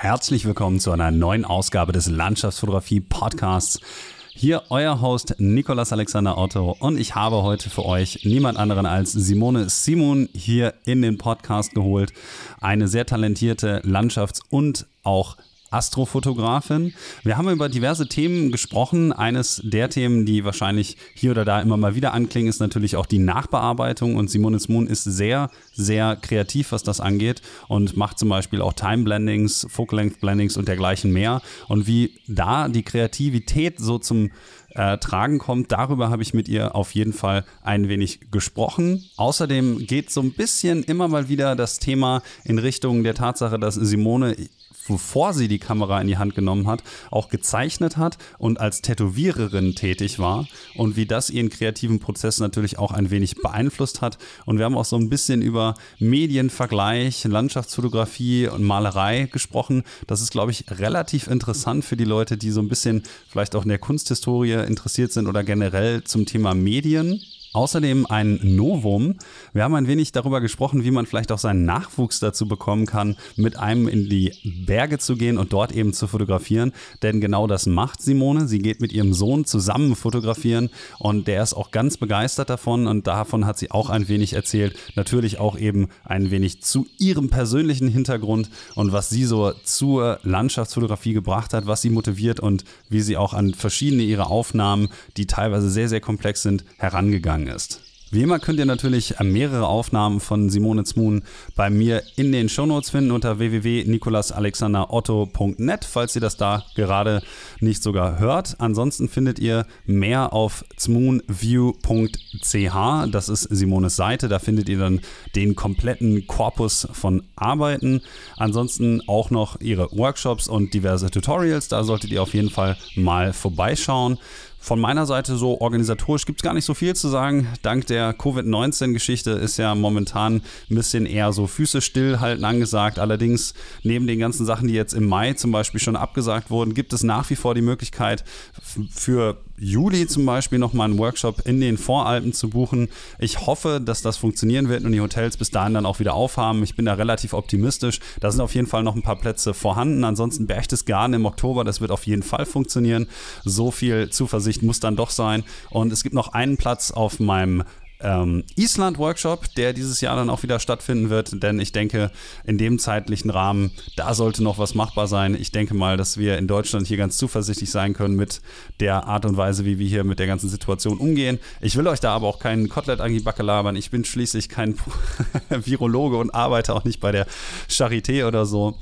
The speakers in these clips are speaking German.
Herzlich willkommen zu einer neuen Ausgabe des Landschaftsfotografie Podcasts. Hier euer Host Nicolas Alexander Otto und ich habe heute für euch niemand anderen als Simone Simon hier in den Podcast geholt. Eine sehr talentierte Landschafts- und auch Astrofotografin. Wir haben über diverse Themen gesprochen. Eines der Themen, die wahrscheinlich hier oder da immer mal wieder anklingen, ist natürlich auch die Nachbearbeitung. Und Simonis Moon ist sehr, sehr kreativ, was das angeht und macht zum Beispiel auch Time Blendings, Focal Length Blendings und dergleichen mehr. Und wie da die Kreativität so zum äh, tragen kommt. Darüber habe ich mit ihr auf jeden Fall ein wenig gesprochen. Außerdem geht so ein bisschen immer mal wieder das Thema in Richtung der Tatsache, dass Simone bevor sie die Kamera in die Hand genommen hat, auch gezeichnet hat und als Tätowiererin tätig war und wie das ihren kreativen Prozess natürlich auch ein wenig beeinflusst hat. Und wir haben auch so ein bisschen über Medienvergleich, Landschaftsfotografie und Malerei gesprochen. Das ist, glaube ich, relativ interessant für die Leute, die so ein bisschen vielleicht auch in der Kunsthistorie interessiert sind oder generell zum Thema Medien. Außerdem ein Novum. Wir haben ein wenig darüber gesprochen, wie man vielleicht auch seinen Nachwuchs dazu bekommen kann, mit einem in die Berge zu gehen und dort eben zu fotografieren. Denn genau das macht Simone. Sie geht mit ihrem Sohn zusammen fotografieren und der ist auch ganz begeistert davon und davon hat sie auch ein wenig erzählt. Natürlich auch eben ein wenig zu ihrem persönlichen Hintergrund und was sie so zur Landschaftsfotografie gebracht hat, was sie motiviert und wie sie auch an verschiedene ihrer Aufnahmen, die teilweise sehr, sehr komplex sind, herangegangen gegangen ist. Wie immer könnt ihr natürlich mehrere Aufnahmen von Simone Zmoon bei mir in den Shownotes finden unter www.nikolasalexanderotto.net, falls ihr das da gerade nicht sogar hört. Ansonsten findet ihr mehr auf zmoonview.ch, das ist Simones Seite, da findet ihr dann den kompletten Korpus von Arbeiten. Ansonsten auch noch ihre Workshops und diverse Tutorials, da solltet ihr auf jeden Fall mal vorbeischauen. Von meiner Seite so organisatorisch gibt es gar nicht so viel zu sagen. Dank der Covid-19-Geschichte ist ja momentan ein bisschen eher so Füße stillhalten angesagt. Allerdings neben den ganzen Sachen, die jetzt im Mai zum Beispiel schon abgesagt wurden, gibt es nach wie vor die Möglichkeit für Juli zum Beispiel nochmal einen Workshop in den Voralpen zu buchen. Ich hoffe, dass das funktionieren wird und die Hotels bis dahin dann auch wieder aufhaben. Ich bin da relativ optimistisch. Da sind auf jeden Fall noch ein paar Plätze vorhanden. Ansonsten Berchtesgaden im Oktober, das wird auf jeden Fall funktionieren. So viel Zuversicht muss dann doch sein. Und es gibt noch einen Platz auf meinem ähm, Island-Workshop, der dieses Jahr dann auch wieder stattfinden wird, denn ich denke, in dem zeitlichen Rahmen, da sollte noch was machbar sein. Ich denke mal, dass wir in Deutschland hier ganz zuversichtlich sein können mit der Art und Weise, wie wir hier mit der ganzen Situation umgehen. Ich will euch da aber auch keinen Kotelett an die Backe labern. Ich bin schließlich kein Virologe und arbeite auch nicht bei der Charité oder so.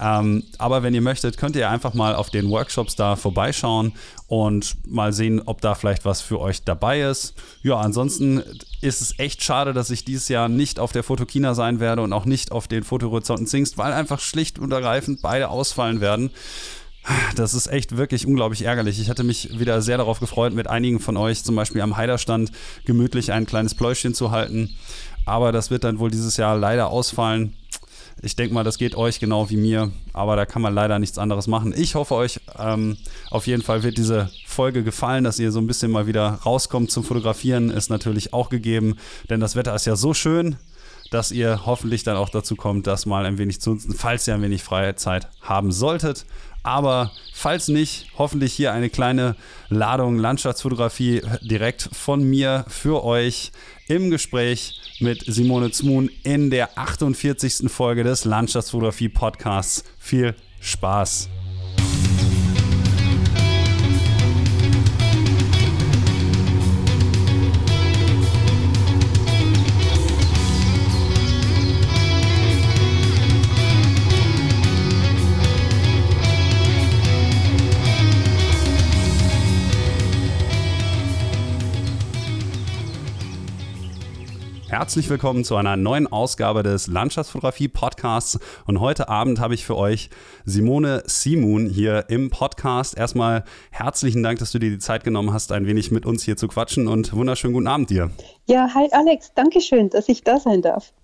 Ähm, aber wenn ihr möchtet, könnt ihr einfach mal auf den Workshops da vorbeischauen und mal sehen, ob da vielleicht was für euch dabei ist. Ja, ansonsten ist es echt schade, dass ich dieses Jahr nicht auf der Fotokina sein werde und auch nicht auf den Fotohorizonten Zingst, weil einfach schlicht und ergreifend beide ausfallen werden. Das ist echt wirklich unglaublich ärgerlich. Ich hatte mich wieder sehr darauf gefreut, mit einigen von euch zum Beispiel am Heiderstand gemütlich ein kleines Pläuschchen zu halten. Aber das wird dann wohl dieses Jahr leider ausfallen. Ich denke mal, das geht euch genau wie mir, aber da kann man leider nichts anderes machen. Ich hoffe, euch ähm, auf jeden Fall wird diese Folge gefallen, dass ihr so ein bisschen mal wieder rauskommt zum Fotografieren, ist natürlich auch gegeben, denn das Wetter ist ja so schön, dass ihr hoffentlich dann auch dazu kommt, das mal ein wenig zu nutzen, falls ihr ein wenig freie Zeit haben solltet. Aber falls nicht, hoffentlich hier eine kleine Ladung Landschaftsfotografie direkt von mir für euch im Gespräch mit Simone Zmoon in der 48. Folge des Landschaftsfotografie Podcasts. Viel Spaß! Herzlich willkommen zu einer neuen Ausgabe des Landschaftsfotografie Podcasts. Und heute Abend habe ich für euch Simone Simun hier im Podcast. Erstmal herzlichen Dank, dass du dir die Zeit genommen hast, ein wenig mit uns hier zu quatschen und wunderschönen guten Abend dir. Ja, hi Alex, danke schön, dass ich da sein darf.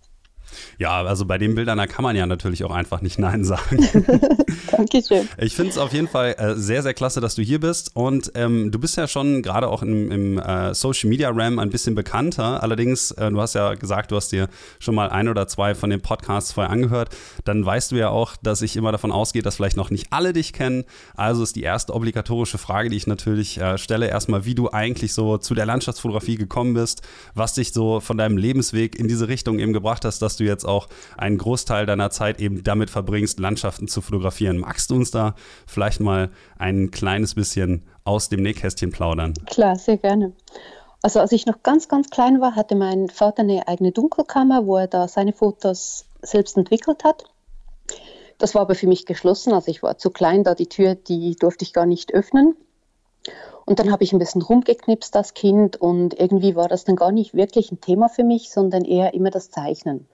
Ja, also bei den Bildern, da kann man ja natürlich auch einfach nicht Nein sagen. Dankeschön. Ich finde es auf jeden Fall äh, sehr, sehr klasse, dass du hier bist. Und ähm, du bist ja schon gerade auch im, im äh, Social Media RAM ein bisschen bekannter. Allerdings, äh, du hast ja gesagt, du hast dir schon mal ein oder zwei von den Podcasts vorher angehört. Dann weißt du ja auch, dass ich immer davon ausgehe, dass vielleicht noch nicht alle dich kennen. Also ist die erste obligatorische Frage, die ich natürlich äh, stelle, erstmal, wie du eigentlich so zu der Landschaftsfotografie gekommen bist, was dich so von deinem Lebensweg in diese Richtung eben gebracht hast, dass du jetzt auch einen Großteil deiner Zeit eben damit verbringst, Landschaften zu fotografieren. Magst du uns da vielleicht mal ein kleines bisschen aus dem Nähkästchen plaudern? Klar, sehr gerne. Also als ich noch ganz, ganz klein war, hatte mein Vater eine eigene Dunkelkammer, wo er da seine Fotos selbst entwickelt hat. Das war aber für mich geschlossen, also ich war zu klein, da die Tür, die durfte ich gar nicht öffnen. Und dann habe ich ein bisschen rumgeknipst als Kind und irgendwie war das dann gar nicht wirklich ein Thema für mich, sondern eher immer das Zeichnen.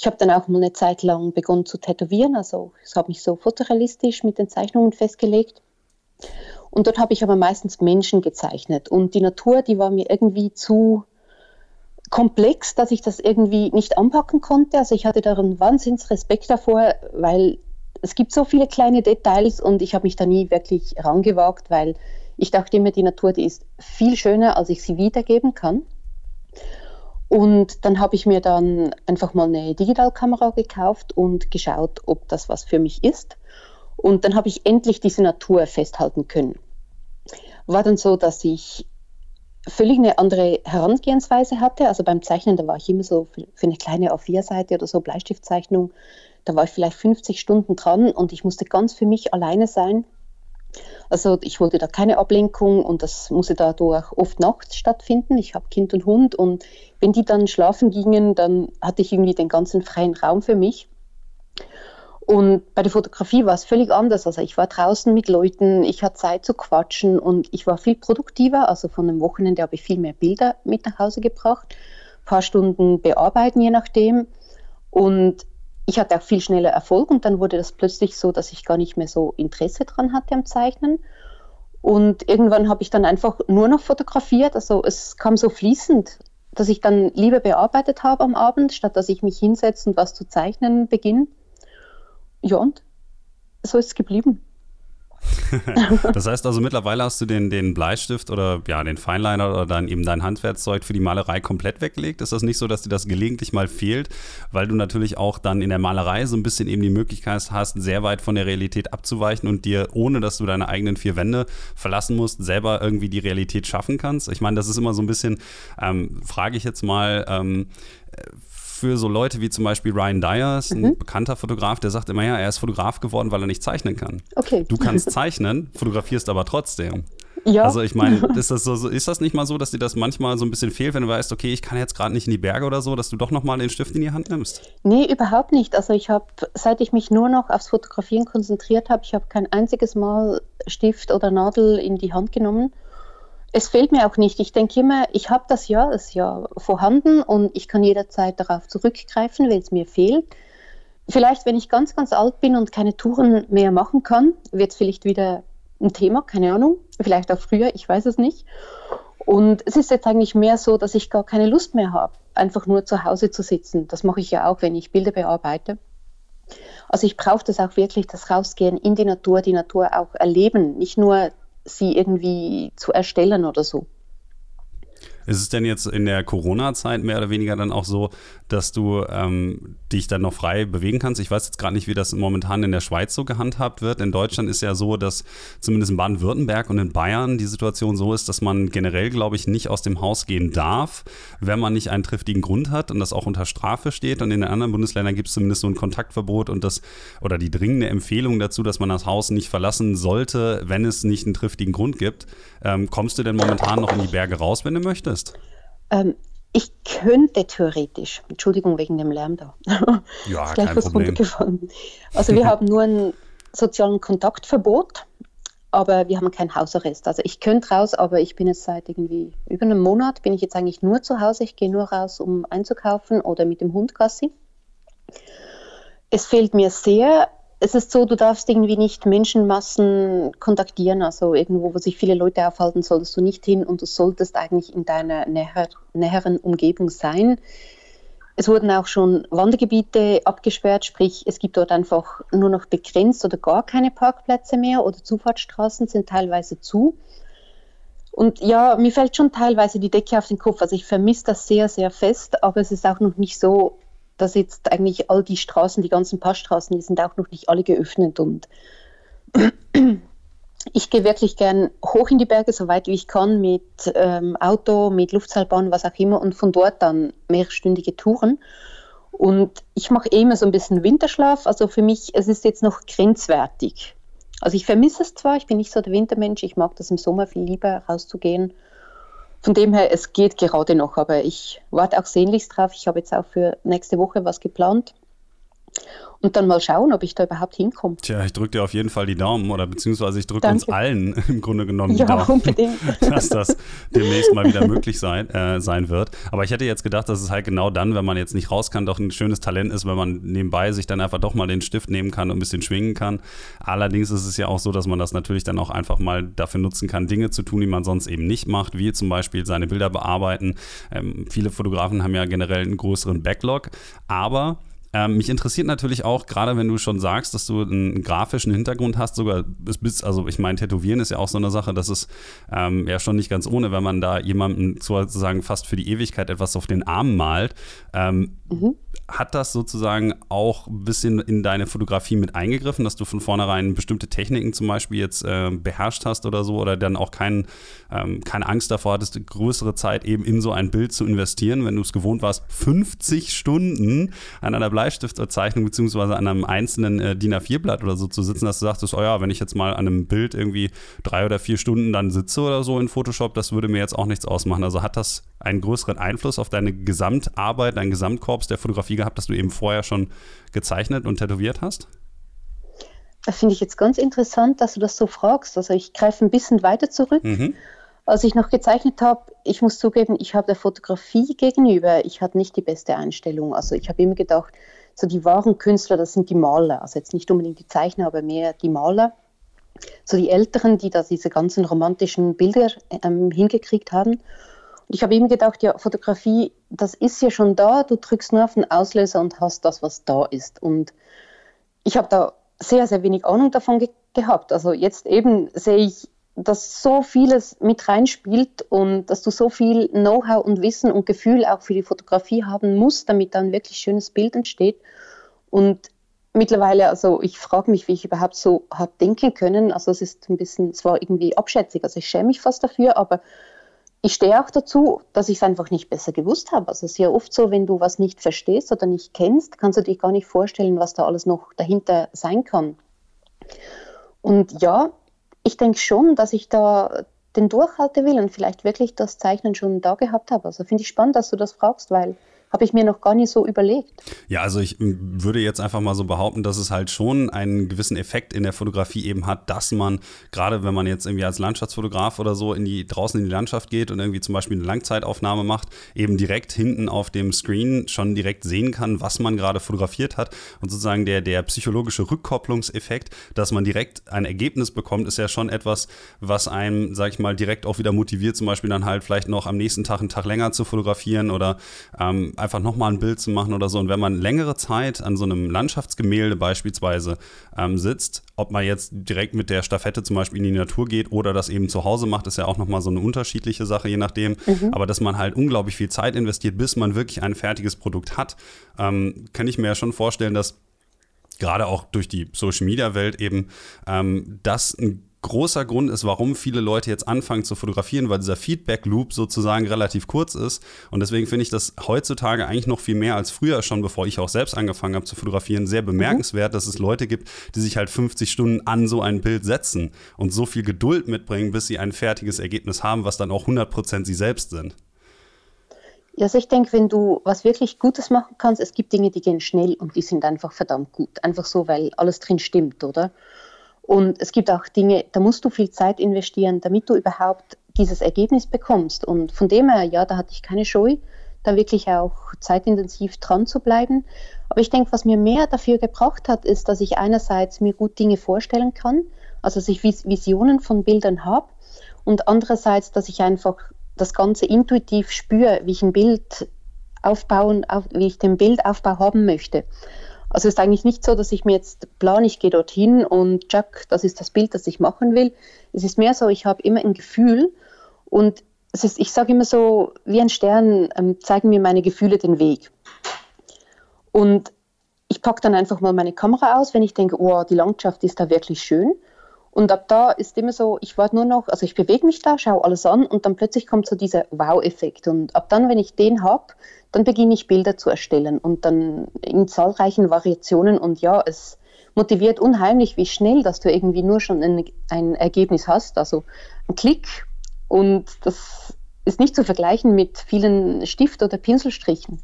Ich habe dann auch mal eine Zeit lang begonnen zu tätowieren, also ich habe mich so fotorealistisch mit den Zeichnungen festgelegt. Und dort habe ich aber meistens Menschen gezeichnet und die Natur, die war mir irgendwie zu komplex, dass ich das irgendwie nicht anpacken konnte. Also ich hatte da einen Wahnsinnsrespekt davor, weil es gibt so viele kleine Details und ich habe mich da nie wirklich rangewagt, weil ich dachte immer, die Natur, die ist viel schöner, als ich sie wiedergeben kann. Und dann habe ich mir dann einfach mal eine Digitalkamera gekauft und geschaut, ob das was für mich ist. Und dann habe ich endlich diese Natur festhalten können. War dann so, dass ich völlig eine andere Herangehensweise hatte. Also beim Zeichnen, da war ich immer so für, eine kleine A4-Seite oder so Bleistiftzeichnung, da war ich vielleicht 50 Stunden dran und ich musste ganz für mich alleine sein. Also ich wollte da keine Ablenkung und das musste dadurch oft nachts stattfinden. Ich habe Kind und Hund und wenn die dann schlafen gingen, dann hatte ich irgendwie den ganzen freien Raum für mich. Und bei der Fotografie war es völlig anders. Also ich war draußen mit Leuten, ich hatte Zeit zu quatschen und ich war viel produktiver. Also von dem Wochenende habe ich viel mehr Bilder mit nach Hause gebracht, ein paar Stunden bearbeiten, je nachdem. Und ich hatte auch viel schneller Erfolg und dann wurde das plötzlich so, dass ich gar nicht mehr so Interesse dran hatte am Zeichnen. Und irgendwann habe ich dann einfach nur noch fotografiert. Also es kam so fließend, dass ich dann lieber bearbeitet habe am Abend, statt dass ich mich hinsetze und was zu zeichnen beginne. Ja, und so ist es geblieben. das heißt also, mittlerweile hast du den, den Bleistift oder ja, den Feinliner oder dann eben dein Handwerkszeug für die Malerei komplett weggelegt? Ist das nicht so, dass dir das gelegentlich mal fehlt, weil du natürlich auch dann in der Malerei so ein bisschen eben die Möglichkeit hast, sehr weit von der Realität abzuweichen und dir, ohne dass du deine eigenen vier Wände verlassen musst, selber irgendwie die Realität schaffen kannst? Ich meine, das ist immer so ein bisschen, ähm, frage ich jetzt mal, ähm, für so Leute wie zum Beispiel Ryan Dyers, ein mhm. bekannter Fotograf, der sagt immer, ja, er ist Fotograf geworden, weil er nicht zeichnen kann. Okay. Du kannst zeichnen, fotografierst aber trotzdem. Ja. Also ich meine, ist das so, ist das nicht mal so, dass dir das manchmal so ein bisschen fehlt, wenn du weißt, okay, ich kann jetzt gerade nicht in die Berge oder so, dass du doch nochmal den Stift in die Hand nimmst? Nee, überhaupt nicht. Also ich habe, seit ich mich nur noch aufs Fotografieren konzentriert habe, ich habe kein einziges Mal Stift oder Nadel in die Hand genommen es fehlt mir auch nicht. Ich denke immer, ich habe das ja, ist ja vorhanden und ich kann jederzeit darauf zurückgreifen, wenn es mir fehlt. Vielleicht, wenn ich ganz, ganz alt bin und keine Touren mehr machen kann, wird es vielleicht wieder ein Thema, keine Ahnung. Vielleicht auch früher, ich weiß es nicht. Und es ist jetzt eigentlich mehr so, dass ich gar keine Lust mehr habe, einfach nur zu Hause zu sitzen. Das mache ich ja auch, wenn ich Bilder bearbeite. Also ich brauche das auch wirklich, das Rausgehen in die Natur, die Natur auch erleben, nicht nur sie irgendwie zu erstellen oder so. Ist es denn jetzt in der Corona-Zeit mehr oder weniger dann auch so, dass du ähm, dich dann noch frei bewegen kannst? Ich weiß jetzt gerade nicht, wie das momentan in der Schweiz so gehandhabt wird. In Deutschland ist ja so, dass zumindest in Baden-Württemberg und in Bayern die Situation so ist, dass man generell, glaube ich, nicht aus dem Haus gehen darf, wenn man nicht einen triftigen Grund hat und das auch unter Strafe steht. Und in den anderen Bundesländern gibt es zumindest so ein Kontaktverbot und das oder die dringende Empfehlung dazu, dass man das Haus nicht verlassen sollte, wenn es nicht einen triftigen Grund gibt. Ähm, kommst du denn momentan noch in die Berge raus, wenn du möchtest? Ist? Ähm, ich könnte theoretisch, Entschuldigung wegen dem Lärm da. Ja, gleich kein was Problem. Also wir haben nur ein sozialen Kontaktverbot, aber wir haben keinen Hausarrest. Also ich könnte raus, aber ich bin jetzt seit irgendwie über einem Monat, bin ich jetzt eigentlich nur zu Hause. Ich gehe nur raus, um einzukaufen oder mit dem Hund Gassi. Es fehlt mir sehr, es ist so, du darfst irgendwie nicht Menschenmassen kontaktieren, also irgendwo, wo sich viele Leute aufhalten, solltest du nicht hin und du solltest eigentlich in deiner näher, näheren Umgebung sein. es wurden auch schon Wandergebiete abgesperrt, sprich es gibt dort einfach nur noch begrenzt oder gar keine Parkplätze mehr oder Zufahrtsstraßen sind teilweise zu. Und ja, mir fällt schon teilweise die Decke auf den Kopf. Also ich vermisse das sehr, sehr fest, aber es ist auch noch nicht so, dass jetzt eigentlich all die Straßen, die ganzen Passstraßen, die sind auch noch nicht alle geöffnet und ich gehe wirklich gern hoch in die Berge, so weit wie ich kann, mit ähm, Auto, mit Luftseilbahn, was auch immer, und von dort dann mehrstündige Touren. Und ich mache eh immer so ein bisschen Winterschlaf. Also für mich, es ist jetzt noch grenzwertig. Also ich vermisse es zwar, ich bin nicht so der Wintermensch, ich mag das im Sommer viel lieber rauszugehen. Von dem her, es geht gerade noch, aber ich warte auch sehnlichst drauf. Ich habe jetzt auch für nächste Woche was geplant und dann mal schauen, ob ich da überhaupt hinkomme. Tja, ich drücke dir auf jeden Fall die Daumen oder beziehungsweise ich drücke uns allen im Grunde genommen die ja, Daumen, unbedingt. dass das demnächst mal wieder möglich sein, äh, sein wird. Aber ich hätte jetzt gedacht, dass es halt genau dann, wenn man jetzt nicht raus kann, doch ein schönes Talent ist, wenn man nebenbei sich dann einfach doch mal den Stift nehmen kann und ein bisschen schwingen kann. Allerdings ist es ja auch so, dass man das natürlich dann auch einfach mal dafür nutzen kann, Dinge zu tun, die man sonst eben nicht macht, wie zum Beispiel seine Bilder bearbeiten. Ähm, viele Fotografen haben ja generell einen größeren Backlog, aber ähm, mich interessiert natürlich auch, gerade wenn du schon sagst, dass du einen grafischen Hintergrund hast, sogar bis, also ich meine, Tätowieren ist ja auch so eine Sache, das ist ähm, ja schon nicht ganz ohne, wenn man da jemandem sozusagen fast für die Ewigkeit etwas auf den Arm malt. Ähm, mhm hat das sozusagen auch ein bisschen in deine Fotografie mit eingegriffen, dass du von vornherein bestimmte Techniken zum Beispiel jetzt äh, beherrscht hast oder so oder dann auch kein, ähm, keine Angst davor hattest, größere Zeit eben in so ein Bild zu investieren, wenn du es gewohnt warst, 50 Stunden an einer Bleistiftzeichnung beziehungsweise an einem einzelnen äh, DIN A4-Blatt oder so zu sitzen, dass du sagtest, oh ja, wenn ich jetzt mal an einem Bild irgendwie drei oder vier Stunden dann sitze oder so in Photoshop, das würde mir jetzt auch nichts ausmachen. Also hat das einen größeren Einfluss auf deine Gesamtarbeit, deinen Gesamtkorps der Fotografie gehabt, dass du eben vorher schon gezeichnet und tätowiert hast? Das finde ich jetzt ganz interessant, dass du das so fragst. Also ich greife ein bisschen weiter zurück. Mhm. Als ich noch gezeichnet habe, ich muss zugeben, ich habe der Fotografie gegenüber, ich hatte nicht die beste Einstellung. Also ich habe immer gedacht, so die wahren Künstler, das sind die Maler. Also jetzt nicht unbedingt die Zeichner, aber mehr die Maler. So die Älteren, die da diese ganzen romantischen Bilder ähm, hingekriegt haben. Ich habe ihm gedacht, ja, Fotografie, das ist ja schon da, du drückst nur auf den Auslöser und hast das, was da ist. Und ich habe da sehr, sehr wenig Ahnung davon ge gehabt. Also jetzt eben sehe ich, dass so vieles mit reinspielt und dass du so viel Know-how und Wissen und Gefühl auch für die Fotografie haben musst, damit dann wirklich schönes Bild entsteht. Und mittlerweile, also ich frage mich, wie ich überhaupt so habe denken können. Also es ist ein bisschen, es war irgendwie abschätzig. Also ich schäme mich fast dafür, aber ich stehe auch dazu, dass ich es einfach nicht besser gewusst habe. Also es ist ja oft so, wenn du was nicht verstehst oder nicht kennst, kannst du dir gar nicht vorstellen, was da alles noch dahinter sein kann. Und ja, ich denke schon, dass ich da den Durchhaltewillen vielleicht wirklich das Zeichnen schon da gehabt habe. Also finde ich spannend, dass du das fragst, weil habe ich mir noch gar nicht so überlegt. Ja, also ich würde jetzt einfach mal so behaupten, dass es halt schon einen gewissen Effekt in der Fotografie eben hat, dass man, gerade wenn man jetzt irgendwie als Landschaftsfotograf oder so in die, draußen in die Landschaft geht und irgendwie zum Beispiel eine Langzeitaufnahme macht, eben direkt hinten auf dem Screen schon direkt sehen kann, was man gerade fotografiert hat. Und sozusagen der, der psychologische Rückkopplungseffekt, dass man direkt ein Ergebnis bekommt, ist ja schon etwas, was einem, sag ich mal, direkt auch wieder motiviert, zum Beispiel dann halt vielleicht noch am nächsten Tag einen Tag länger zu fotografieren oder ähm, einfach nochmal ein Bild zu machen oder so. Und wenn man längere Zeit an so einem Landschaftsgemälde beispielsweise ähm, sitzt, ob man jetzt direkt mit der Stafette zum Beispiel in die Natur geht oder das eben zu Hause macht, ist ja auch nochmal so eine unterschiedliche Sache, je nachdem. Mhm. Aber dass man halt unglaublich viel Zeit investiert, bis man wirklich ein fertiges Produkt hat, ähm, kann ich mir ja schon vorstellen, dass gerade auch durch die Social Media Welt eben ähm, das ein großer Grund ist, warum viele Leute jetzt anfangen zu fotografieren, weil dieser Feedback-Loop sozusagen relativ kurz ist. Und deswegen finde ich das heutzutage eigentlich noch viel mehr als früher schon, bevor ich auch selbst angefangen habe zu fotografieren, sehr bemerkenswert, mhm. dass es Leute gibt, die sich halt 50 Stunden an so ein Bild setzen und so viel Geduld mitbringen, bis sie ein fertiges Ergebnis haben, was dann auch 100% sie selbst sind. Also ich denke, wenn du was wirklich Gutes machen kannst, es gibt Dinge, die gehen schnell und die sind einfach verdammt gut. Einfach so, weil alles drin stimmt, oder? Und es gibt auch Dinge, da musst du viel Zeit investieren, damit du überhaupt dieses Ergebnis bekommst. Und von dem her, ja, da hatte ich keine Scheu, da wirklich auch zeitintensiv dran zu bleiben. Aber ich denke, was mir mehr dafür gebracht hat, ist, dass ich einerseits mir gut Dinge vorstellen kann, also dass ich Visionen von Bildern habe und andererseits, dass ich einfach das Ganze intuitiv spüre, wie ich ein Bild aufbauen, auf, wie ich den Bildaufbau haben möchte. Also es ist eigentlich nicht so, dass ich mir jetzt plane, ich gehe dorthin und Jack, das ist das Bild, das ich machen will. Es ist mehr so, ich habe immer ein Gefühl und es ist, ich sage immer so, wie ein Stern ähm, zeigen mir meine Gefühle den Weg. Und ich packe dann einfach mal meine Kamera aus, wenn ich denke, oh, die Landschaft ist da wirklich schön. Und ab da ist immer so, ich warte nur noch, also ich bewege mich da, schaue alles an und dann plötzlich kommt so dieser Wow-Effekt. Und ab dann, wenn ich den habe, dann beginne ich Bilder zu erstellen und dann in zahlreichen Variationen. Und ja, es motiviert unheimlich, wie schnell, dass du irgendwie nur schon ein, ein Ergebnis hast. Also ein Klick und das ist nicht zu vergleichen mit vielen Stift- oder Pinselstrichen.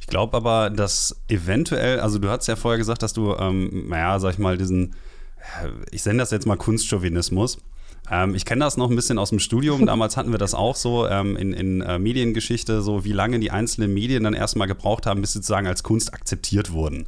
Ich glaube aber, dass eventuell, also du hast ja vorher gesagt, dass du, ähm, naja, sag ich mal, diesen, ich nenne das jetzt mal Kunstchauvinismus. Ähm, ich kenne das noch ein bisschen aus dem Studium. Damals hatten wir das auch so ähm, in, in äh, Mediengeschichte, so wie lange die einzelnen Medien dann erstmal gebraucht haben, bis sie sozusagen als Kunst akzeptiert wurden.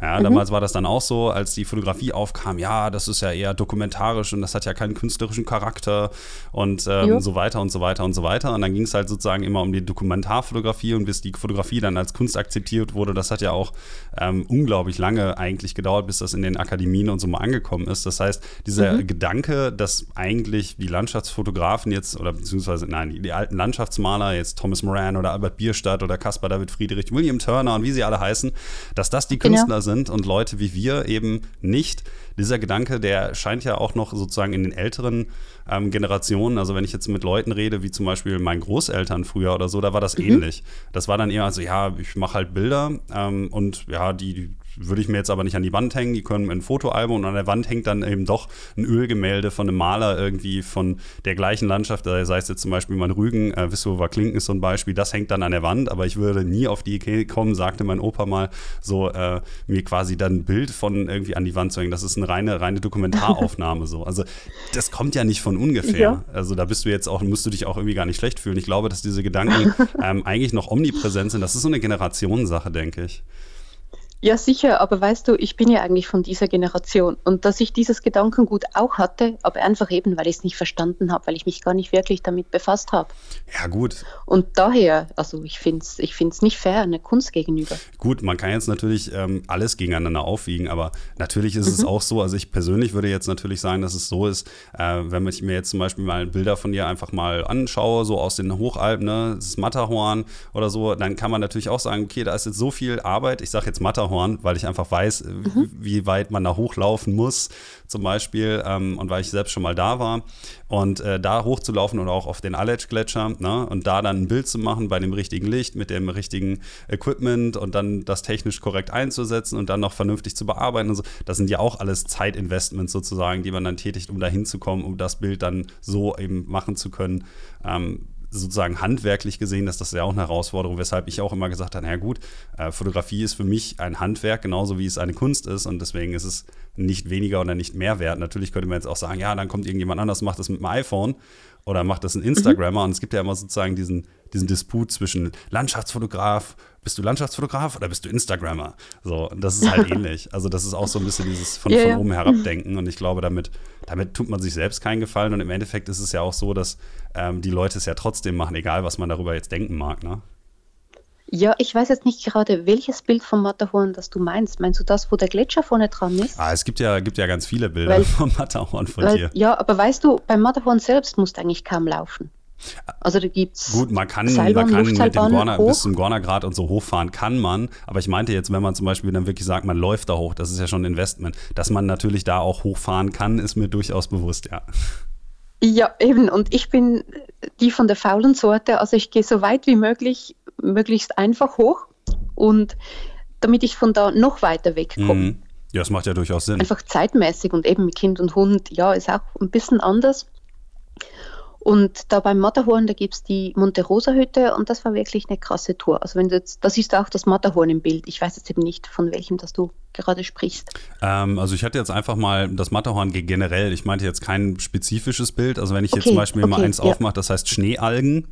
Ja, mhm. damals war das dann auch so, als die Fotografie aufkam, ja, das ist ja eher dokumentarisch und das hat ja keinen künstlerischen Charakter und ähm, so weiter und so weiter und so weiter. Und dann ging es halt sozusagen immer um die Dokumentarfotografie und bis die Fotografie dann als Kunst akzeptiert wurde, das hat ja auch ähm, unglaublich lange eigentlich gedauert, bis das in den Akademien und so mal angekommen ist. Das heißt, dieser mhm. Gedanke, dass eigentlich die Landschaftsfotografen jetzt, oder beziehungsweise, nein, die, die alten Landschaftsmaler, jetzt Thomas Moran oder Albert Bierstadt oder Caspar David Friedrich, William Turner und wie sie alle heißen, dass das die genau. Künstler genau. sind, sind und Leute wie wir eben nicht. Dieser Gedanke, der scheint ja auch noch sozusagen in den älteren ähm, Generationen, also wenn ich jetzt mit Leuten rede, wie zum Beispiel meinen Großeltern früher oder so, da war das mhm. ähnlich. Das war dann eher so, ja, ich mache halt Bilder ähm, und ja, die, die würde ich mir jetzt aber nicht an die Wand hängen. Die können ein Fotoalbum und an der Wand hängt dann eben doch ein Ölgemälde von einem Maler irgendwie von der gleichen Landschaft. Sei es jetzt zum Beispiel mein Rügen, äh, Wissower Klinken ist so ein Beispiel. Das hängt dann an der Wand, aber ich würde nie auf die Idee kommen, sagte mein Opa mal, so äh, mir quasi dann ein Bild von irgendwie an die Wand zu hängen. Das ist eine reine, reine Dokumentaraufnahme so. Also das kommt ja nicht von ungefähr. Ja. Also da bist du jetzt auch, musst du dich auch irgendwie gar nicht schlecht fühlen. Ich glaube, dass diese Gedanken ähm, eigentlich noch omnipräsent sind. Das ist so eine Generationssache, denke ich. Ja, sicher, aber weißt du, ich bin ja eigentlich von dieser Generation und dass ich dieses Gedankengut auch hatte, aber einfach eben, weil ich es nicht verstanden habe, weil ich mich gar nicht wirklich damit befasst habe. Ja, gut. Und daher, also ich finde es ich find's nicht fair, eine Kunst gegenüber. Gut, man kann jetzt natürlich ähm, alles gegeneinander aufwiegen, aber natürlich ist mhm. es auch so, also ich persönlich würde jetzt natürlich sagen, dass es so ist, äh, wenn ich mir jetzt zum Beispiel mal Bilder von dir einfach mal anschaue, so aus den Hochalpen, ne, das Matterhorn oder so, dann kann man natürlich auch sagen, okay, da ist jetzt so viel Arbeit, ich sage jetzt Matterhorn, Matterhorn, weil ich einfach weiß, mhm. wie weit man da hochlaufen muss, zum Beispiel, ähm, und weil ich selbst schon mal da war. Und äh, da hochzulaufen oder auch auf den Aletsch-Gletscher ne, und da dann ein Bild zu machen bei dem richtigen Licht, mit dem richtigen Equipment und dann das technisch korrekt einzusetzen und dann noch vernünftig zu bearbeiten und so. Das sind ja auch alles Zeitinvestments sozusagen, die man dann tätigt, um da hinzukommen, um das Bild dann so eben machen zu können. Ähm, sozusagen handwerklich gesehen ist das ja auch eine Herausforderung, weshalb ich auch immer gesagt habe, na gut, äh, Fotografie ist für mich ein Handwerk, genauso wie es eine Kunst ist und deswegen ist es nicht weniger oder nicht mehr wert. Natürlich könnte man jetzt auch sagen, ja, dann kommt irgendjemand anders, macht das mit dem iPhone oder macht das ein Instagrammer mhm. und es gibt ja immer sozusagen diesen, diesen Disput zwischen Landschaftsfotograf, bist du Landschaftsfotograf oder bist du Instagrammer? So, das ist halt ähnlich. Also das ist auch so ein bisschen dieses von, yeah, von oben herabdenken und ich glaube, damit, damit tut man sich selbst keinen Gefallen und im Endeffekt ist es ja auch so, dass ähm, die Leute es ja trotzdem machen, egal was man darüber jetzt denken mag, ne? Ja, ich weiß jetzt nicht gerade, welches Bild vom Matterhorn das du meinst. Meinst du das, wo der Gletscher vorne dran ist? Ah, es gibt ja, gibt ja ganz viele Bilder weil, vom Matterhorn von weil, dir. Ja, aber weißt du, beim Matterhorn selbst musst du eigentlich kaum laufen. Also da gibt es. Gut, man kann, Seilbahn, man kann mit dem Gorner, bis zum Gornergrad und so hochfahren, kann man. Aber ich meinte jetzt, wenn man zum Beispiel dann wirklich sagt, man läuft da hoch, das ist ja schon ein Investment. Dass man natürlich da auch hochfahren kann, ist mir durchaus bewusst, ja. Ja, eben. Und ich bin die von der faulen Sorte. Also ich gehe so weit wie möglich, möglichst einfach hoch und damit ich von da noch weiter wegkomme. Mhm. Ja, das macht ja durchaus Sinn. Einfach zeitmäßig und eben mit Kind und Hund, ja, ist auch ein bisschen anders. Und da beim Matterhorn, da gibt es die Monte Rosa Hütte und das war wirklich eine krasse Tour. Also wenn du jetzt, das ist auch das Matterhorn im Bild. Ich weiß jetzt eben nicht, von welchem das du gerade sprichst. Ähm, also ich hatte jetzt einfach mal das Matterhorn generell. Ich meinte jetzt kein spezifisches Bild. Also wenn ich okay, jetzt zum Beispiel okay, mal eins ja. aufmache, das heißt Schneealgen.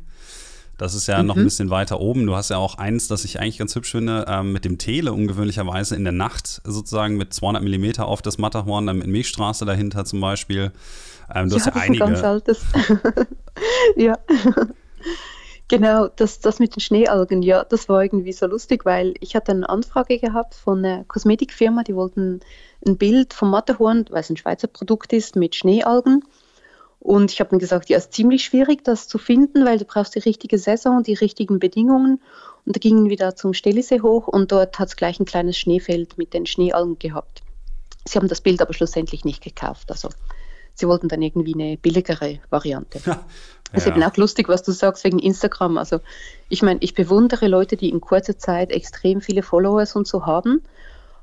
Das ist ja mhm. noch ein bisschen weiter oben. Du hast ja auch eins, das ich eigentlich ganz hübsch finde, ähm, mit dem Tele ungewöhnlicherweise in der Nacht sozusagen mit 200 mm auf das Matterhorn, dann mit Milchstraße dahinter zum Beispiel. Ähm, du ja, hast ja einige. Ein ganz altes. ja. Genau, das, das mit den Schneealgen, ja, das war irgendwie so lustig, weil ich hatte eine Anfrage gehabt von einer Kosmetikfirma, die wollten ein Bild vom Matterhorn, weil es ein Schweizer Produkt ist, mit Schneealgen. Und ich habe dann gesagt, ja, es ist ziemlich schwierig, das zu finden, weil du brauchst die richtige Saison, die richtigen Bedingungen. Und da gingen wir da zum Stellisee hoch und dort hat es gleich ein kleines Schneefeld mit den Schneealgen gehabt. Sie haben das Bild aber schlussendlich nicht gekauft. Also sie wollten dann irgendwie eine billigere Variante. Ja, ist eben auch lustig, was du sagst wegen Instagram. Also ich meine, ich bewundere Leute, die in kurzer Zeit extrem viele Followers und so haben.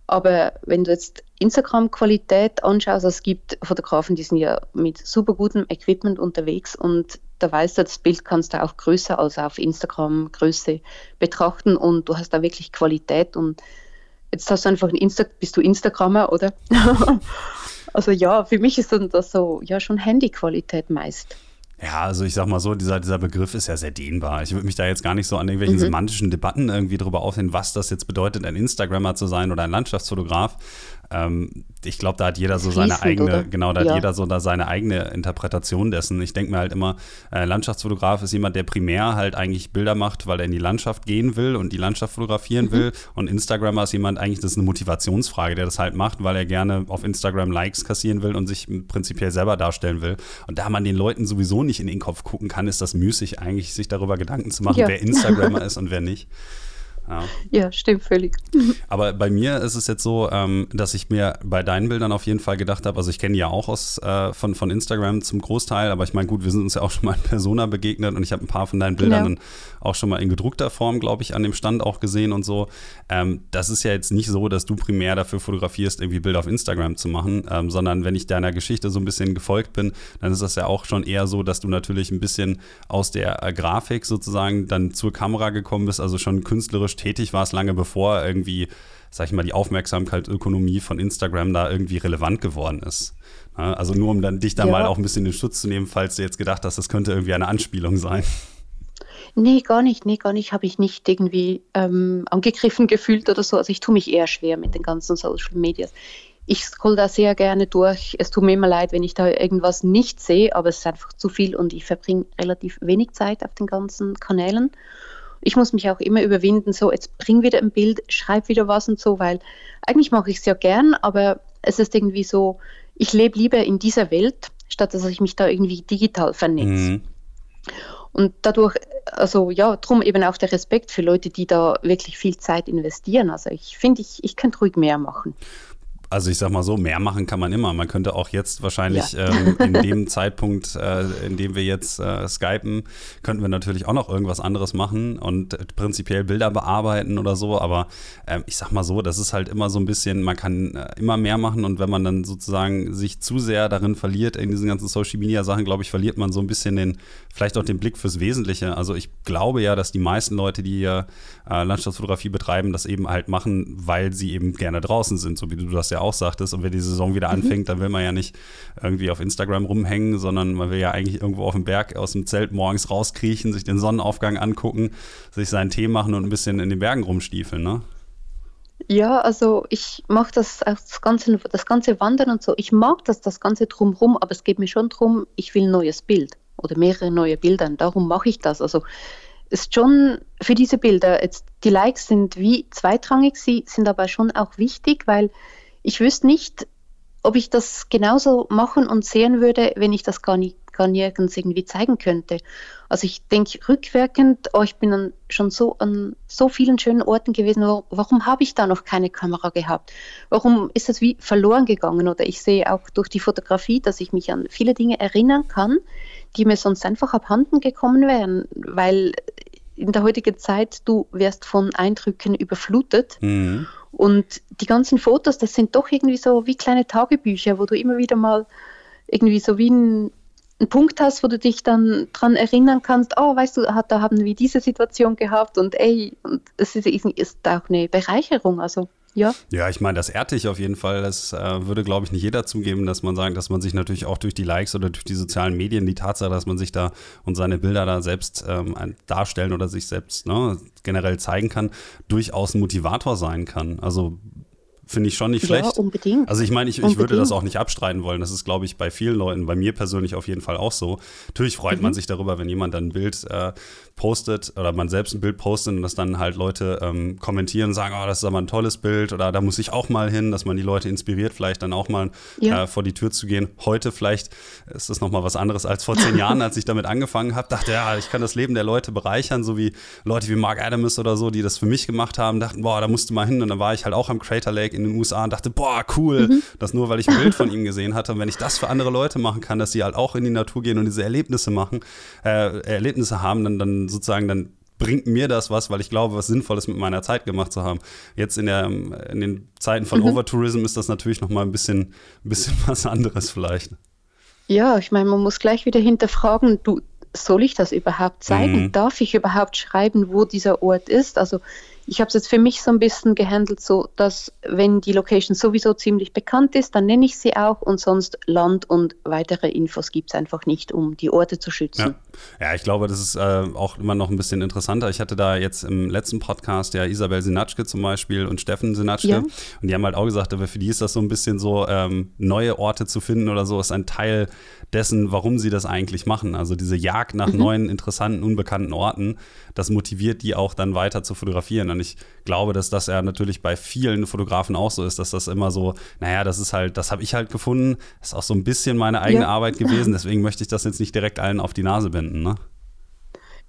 Aber wenn du jetzt Instagram-Qualität anschaust, es gibt Fotografen, die sind ja mit super gutem Equipment unterwegs und da weißt du, das Bild kannst du auch größer als auf Instagram Größe betrachten und du hast da wirklich Qualität und jetzt hast du einfach ein Insta, bist du Instagrammer, oder? also ja, für mich ist das so, ja, schon Handyqualität meist. Ja, also ich sag mal so, dieser, dieser Begriff ist ja sehr dehnbar. Ich würde mich da jetzt gar nicht so an irgendwelchen mhm. semantischen Debatten irgendwie drüber aufhängen, was das jetzt bedeutet, ein Instagrammer zu sein oder ein Landschaftsfotograf. Ähm, ich glaube, da hat jeder so seine eigene, oder? genau, da ja. hat jeder so da seine eigene Interpretation dessen. Ich denke mir halt immer, äh, Landschaftsfotograf ist jemand, der primär halt eigentlich Bilder macht, weil er in die Landschaft gehen will und die Landschaft fotografieren mhm. will. Und Instagrammer ist jemand eigentlich, das ist eine Motivationsfrage, der das halt macht, weil er gerne auf Instagram Likes kassieren will und sich prinzipiell selber darstellen will. Und da man den Leuten sowieso nicht in den Kopf gucken kann, ist das müßig eigentlich, sich darüber Gedanken zu machen, ja. wer Instagrammer ist und wer nicht. Ja. ja, stimmt völlig. Aber bei mir ist es jetzt so, ähm, dass ich mir bei deinen Bildern auf jeden Fall gedacht habe, also ich kenne die ja auch aus, äh, von, von Instagram zum Großteil, aber ich meine, gut, wir sind uns ja auch schon mal in Persona begegnet und ich habe ein paar von deinen Bildern genau. auch schon mal in gedruckter Form, glaube ich, an dem Stand auch gesehen und so. Ähm, das ist ja jetzt nicht so, dass du primär dafür fotografierst, irgendwie Bilder auf Instagram zu machen, ähm, sondern wenn ich deiner Geschichte so ein bisschen gefolgt bin, dann ist das ja auch schon eher so, dass du natürlich ein bisschen aus der äh, Grafik sozusagen dann zur Kamera gekommen bist, also schon künstlerisch künstlerisch tätig warst, lange bevor irgendwie, sag ich mal, die Aufmerksamkeitsökonomie von Instagram da irgendwie relevant geworden ist. Also nur um dann dich da ja. mal auch ein bisschen in Schutz zu nehmen, falls du jetzt gedacht hast, das könnte irgendwie eine Anspielung sein. Nee, gar nicht, nee, gar nicht. Habe ich nicht irgendwie ähm, angegriffen gefühlt oder so. Also ich tue mich eher schwer mit den ganzen Social Medias. Ich scroll da sehr gerne durch. Es tut mir immer leid, wenn ich da irgendwas nicht sehe, aber es ist einfach zu viel und ich verbringe relativ wenig Zeit auf den ganzen Kanälen ich muss mich auch immer überwinden, so jetzt bring wieder ein Bild, schreib wieder was und so, weil eigentlich mache ich es ja gern, aber es ist irgendwie so, ich lebe lieber in dieser Welt, statt dass ich mich da irgendwie digital vernetze. Mhm. Und dadurch, also ja, drum eben auch der Respekt für Leute, die da wirklich viel Zeit investieren. Also ich finde, ich, ich könnte ruhig mehr machen also ich sag mal so, mehr machen kann man immer. Man könnte auch jetzt wahrscheinlich ja. ähm, in dem Zeitpunkt, äh, in dem wir jetzt äh, skypen, könnten wir natürlich auch noch irgendwas anderes machen und prinzipiell Bilder bearbeiten oder so. Aber äh, ich sag mal so, das ist halt immer so ein bisschen, man kann äh, immer mehr machen und wenn man dann sozusagen sich zu sehr darin verliert, in diesen ganzen Social Media Sachen, glaube ich, verliert man so ein bisschen den, vielleicht auch den Blick fürs Wesentliche. Also ich glaube ja, dass die meisten Leute, die hier äh, Landschaftsfotografie betreiben, das eben halt machen, weil sie eben gerne draußen sind, so wie du das ja auch sagtest. Und wenn die Saison wieder mhm. anfängt, dann will man ja nicht irgendwie auf Instagram rumhängen, sondern man will ja eigentlich irgendwo auf dem Berg aus dem Zelt morgens rauskriechen, sich den Sonnenaufgang angucken, sich seinen Tee machen und ein bisschen in den Bergen rumstiefeln, ne? Ja, also ich mache das, das, ganze, das ganze Wandern und so. Ich mag das, das Ganze drumherum, aber es geht mir schon darum, ich will ein neues Bild oder mehrere neue Bilder. Und darum mache ich das. Also ist schon für diese Bilder, jetzt die Likes sind wie zweitrangig, sie sind aber schon auch wichtig, weil ich wüsste nicht, ob ich das genauso machen und sehen würde, wenn ich das gar, nicht, gar nirgends irgendwie zeigen könnte. Also ich denke rückwirkend, oh, ich bin dann schon so an so vielen schönen Orten gewesen, warum habe ich da noch keine Kamera gehabt? Warum ist das wie verloren gegangen? Oder ich sehe auch durch die Fotografie, dass ich mich an viele Dinge erinnern kann, die mir sonst einfach abhanden gekommen wären, weil in der heutigen Zeit, du wirst von Eindrücken überflutet. Mhm. Und die ganzen Fotos, das sind doch irgendwie so wie kleine Tagebücher, wo du immer wieder mal irgendwie so wie ein, einen Punkt hast, wo du dich dann dran erinnern kannst, oh, weißt du, da haben wir diese Situation gehabt und ey, und es ist, ist auch eine Bereicherung. Also ja. Ja, ich meine, das ehrt dich auf jeden Fall. Das äh, würde, glaube ich, nicht jeder zugeben, dass man sagt, dass man sich natürlich auch durch die Likes oder durch die sozialen Medien die Tatsache, dass man sich da und seine Bilder da selbst ähm, darstellen oder sich selbst ne, generell zeigen kann, durchaus ein Motivator sein kann. Also finde ich schon nicht schlecht. Ja, unbedingt. Also ich meine, ich, ich würde das auch nicht abstreiten wollen. Das ist, glaube ich, bei vielen Leuten, bei mir persönlich auf jeden Fall auch so. Natürlich freut mhm. man sich darüber, wenn jemand dann ein Bild äh, postet oder man selbst ein Bild postet und das dann halt Leute ähm, kommentieren und sagen, oh, das ist aber ein tolles Bild oder da muss ich auch mal hin, dass man die Leute inspiriert, vielleicht dann auch mal ja. äh, vor die Tür zu gehen. Heute vielleicht ist das nochmal was anderes als vor zehn Jahren, als ich damit angefangen habe. Dachte, ja, ich kann das Leben der Leute bereichern, so wie Leute wie Mark Adams oder so, die das für mich gemacht haben, dachten, boah, da musst du mal hin. Und dann war ich halt auch am Crater Lake in den USA und dachte, boah, cool, mhm. das nur, weil ich ein Bild von ihm gesehen hatte. Und wenn ich das für andere Leute machen kann, dass sie halt auch in die Natur gehen und diese Erlebnisse machen, äh, Erlebnisse haben, dann, dann sozusagen, dann bringt mir das was, weil ich glaube, was Sinnvolles mit meiner Zeit gemacht zu haben. Jetzt in, der, in den Zeiten von mhm. Overtourism ist das natürlich noch mal ein bisschen, ein bisschen was anderes vielleicht. Ja, ich meine, man muss gleich wieder hinterfragen, du, soll ich das überhaupt zeigen? Mhm. Darf ich überhaupt schreiben, wo dieser Ort ist? Also ich habe es jetzt für mich so ein bisschen gehandelt, so dass wenn die Location sowieso ziemlich bekannt ist, dann nenne ich sie auch und sonst Land und weitere Infos gibt es einfach nicht, um die Orte zu schützen. Ja, ja ich glaube, das ist äh, auch immer noch ein bisschen interessanter. Ich hatte da jetzt im letzten Podcast ja Isabel Sinatschke zum Beispiel und Steffen Sinatschke ja. und die haben halt auch gesagt, aber für die ist das so ein bisschen so, ähm, neue Orte zu finden oder so, ist ein Teil dessen, warum sie das eigentlich machen. Also diese Jagd nach mhm. neuen, interessanten, unbekannten Orten, das motiviert die auch dann weiter zu fotografieren. Und ich glaube, dass das ja natürlich bei vielen Fotografen auch so ist, dass das immer so, naja, das ist halt, das habe ich halt gefunden, das ist auch so ein bisschen meine eigene ja. Arbeit gewesen, deswegen möchte ich das jetzt nicht direkt allen auf die Nase binden, ne?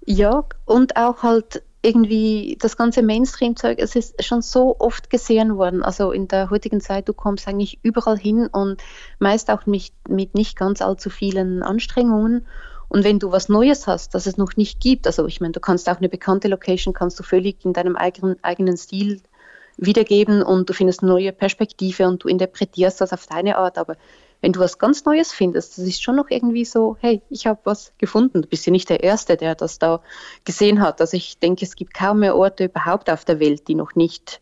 Ja, und auch halt irgendwie das ganze Mainstream-Zeug, es ist schon so oft gesehen worden. Also in der heutigen Zeit, du kommst eigentlich überall hin und meist auch mit, mit nicht ganz allzu vielen Anstrengungen. Und wenn du was Neues hast, das es noch nicht gibt, also ich meine, du kannst auch eine bekannte Location, kannst du völlig in deinem eigenen, eigenen Stil wiedergeben und du findest eine neue Perspektive und du interpretierst das auf deine Art. Aber wenn du was ganz Neues findest, das ist schon noch irgendwie so, hey, ich habe was gefunden. Du bist ja nicht der Erste, der das da gesehen hat. Also ich denke, es gibt kaum mehr Orte überhaupt auf der Welt, die noch nicht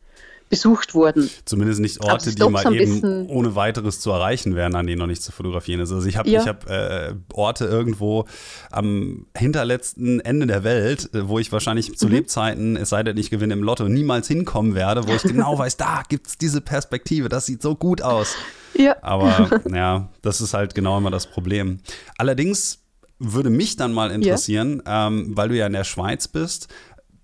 besucht wurden. Zumindest nicht Orte, die mal so eben ohne weiteres zu erreichen wären, an denen noch nicht zu fotografieren ist. Also ich habe ja. hab, äh, Orte irgendwo am hinterletzten Ende der Welt, äh, wo ich wahrscheinlich zu mhm. Lebzeiten, es sei denn, ich gewinne im Lotto, niemals hinkommen werde, wo ich genau weiß, da gibt es diese Perspektive, das sieht so gut aus. Ja. Aber ja, das ist halt genau immer das Problem. Allerdings würde mich dann mal interessieren, ja. ähm, weil du ja in der Schweiz bist,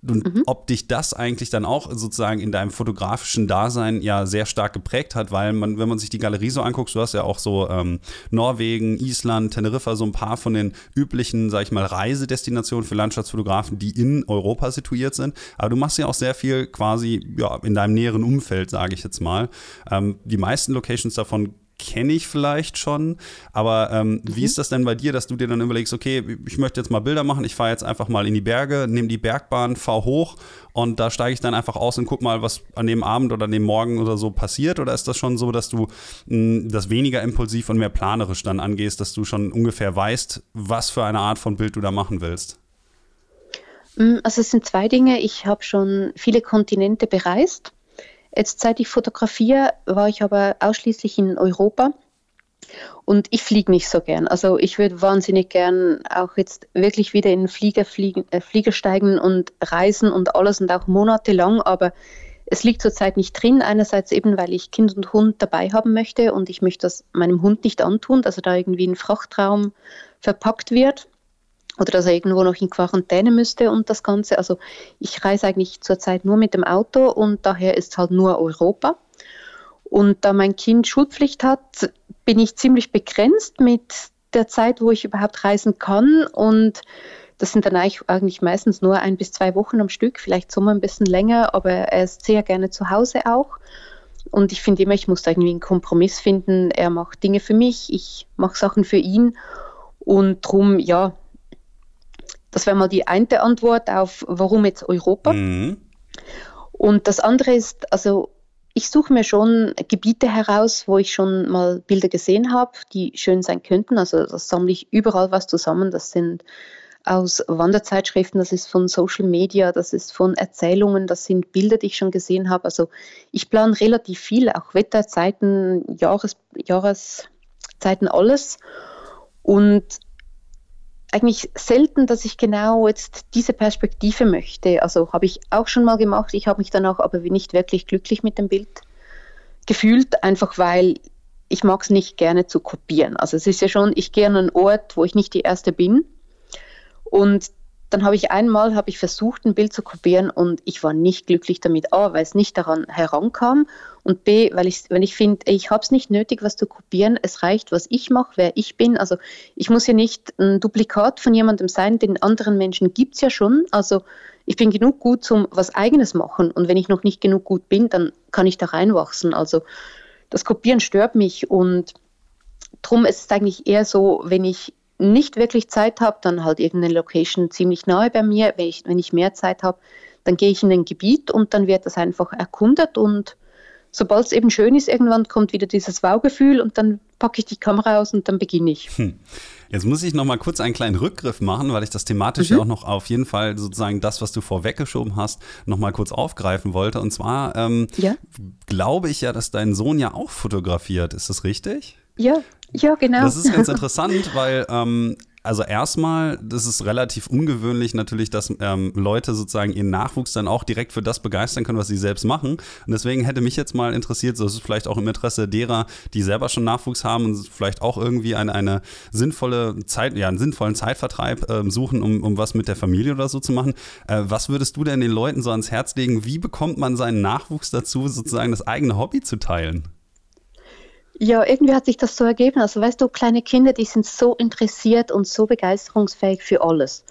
und mhm. ob dich das eigentlich dann auch sozusagen in deinem fotografischen Dasein ja sehr stark geprägt hat, weil man, wenn man sich die Galerie so anguckt, du hast ja auch so ähm, Norwegen, Island, Teneriffa, so ein paar von den üblichen, sag ich mal, Reisedestinationen für Landschaftsfotografen, die in Europa situiert sind. Aber du machst ja auch sehr viel quasi ja, in deinem näheren Umfeld, sage ich jetzt mal. Ähm, die meisten Locations davon kenne ich vielleicht schon. Aber ähm, mhm. wie ist das denn bei dir, dass du dir dann überlegst, okay, ich möchte jetzt mal Bilder machen, ich fahre jetzt einfach mal in die Berge, nehme die Bergbahn, fahre hoch und da steige ich dann einfach aus und guck mal, was an dem Abend oder an dem Morgen oder so passiert? Oder ist das schon so, dass du mh, das weniger impulsiv und mehr planerisch dann angehst, dass du schon ungefähr weißt, was für eine Art von Bild du da machen willst? Mm, also es sind zwei Dinge. Ich habe schon viele Kontinente bereist Jetzt seit ich fotografiere, war ich aber ausschließlich in Europa. Und ich fliege nicht so gern. Also ich würde wahnsinnig gern auch jetzt wirklich wieder in den Flieger, fliegen, äh, Flieger steigen und reisen und alles und auch monatelang. Aber es liegt zurzeit nicht drin. Einerseits eben, weil ich Kind und Hund dabei haben möchte und ich möchte das meinem Hund nicht antun, dass er da irgendwie in Frachtraum verpackt wird oder dass er irgendwo noch in Quarantäne müsste und das Ganze. Also ich reise eigentlich zurzeit nur mit dem Auto und daher ist halt nur Europa. Und da mein Kind Schulpflicht hat, bin ich ziemlich begrenzt mit der Zeit, wo ich überhaupt reisen kann. Und das sind dann eigentlich meistens nur ein bis zwei Wochen am Stück, vielleicht Sommer ein bisschen länger, aber er ist sehr gerne zu Hause auch. Und ich finde immer, ich muss da irgendwie einen Kompromiss finden. Er macht Dinge für mich, ich mache Sachen für ihn. Und darum, ja, das wäre mal die eine Antwort auf, warum jetzt Europa. Mhm. Und das andere ist, also ich suche mir schon Gebiete heraus, wo ich schon mal Bilder gesehen habe, die schön sein könnten. Also das sammle ich überall was zusammen. Das sind aus Wanderzeitschriften, das ist von Social Media, das ist von Erzählungen, das sind Bilder, die ich schon gesehen habe. Also ich plane relativ viel, auch Wetterzeiten, Jahres, Jahreszeiten, alles. Und eigentlich selten, dass ich genau jetzt diese Perspektive möchte. Also habe ich auch schon mal gemacht. Ich habe mich dann auch aber nicht wirklich glücklich mit dem Bild gefühlt einfach, weil ich mag es nicht gerne zu kopieren. Also es ist ja schon, ich gehe an einen Ort, wo ich nicht die Erste bin. Und dann habe ich einmal habe ich versucht, ein Bild zu kopieren und ich war nicht glücklich damit. A, weil es nicht daran herankam und B, weil ich, wenn ich finde, ich habe es nicht nötig, was zu kopieren. Es reicht, was ich mache, wer ich bin. Also ich muss ja nicht ein Duplikat von jemandem sein, den anderen Menschen gibt es ja schon. Also ich bin genug gut zum was Eigenes machen und wenn ich noch nicht genug gut bin, dann kann ich da reinwachsen. Also das Kopieren stört mich und darum ist es eigentlich eher so, wenn ich nicht wirklich Zeit habe, dann halt irgendeine Location ziemlich nahe bei mir. Wenn ich, wenn ich mehr Zeit habe, dann gehe ich in ein Gebiet und dann wird das einfach erkundet und sobald es eben schön ist, irgendwann kommt wieder dieses Wow-Gefühl und dann packe ich die Kamera aus und dann beginne ich. Hm. Jetzt muss ich noch mal kurz einen kleinen Rückgriff machen, weil ich das thematisch mhm. ja auch noch auf jeden Fall sozusagen das, was du vorweggeschoben hast, noch mal kurz aufgreifen wollte. Und zwar ähm, ja? glaube ich ja, dass dein Sohn ja auch fotografiert. Ist das richtig? Ja, ja, genau. Das ist ganz interessant, weil ähm, also erstmal, das ist relativ ungewöhnlich natürlich, dass ähm, Leute sozusagen ihren Nachwuchs dann auch direkt für das begeistern können, was sie selbst machen. Und deswegen hätte mich jetzt mal interessiert, so ist es vielleicht auch im Interesse derer, die selber schon Nachwuchs haben und vielleicht auch irgendwie eine, eine sinnvolle Zeit, ja, einen sinnvollen Zeitvertreib äh, suchen, um, um was mit der Familie oder so zu machen. Äh, was würdest du denn den Leuten so ans Herz legen? Wie bekommt man seinen Nachwuchs dazu, sozusagen das eigene Hobby zu teilen? Ja, irgendwie hat sich das so ergeben. Also weißt du, kleine Kinder, die sind so interessiert und so begeisterungsfähig für alles.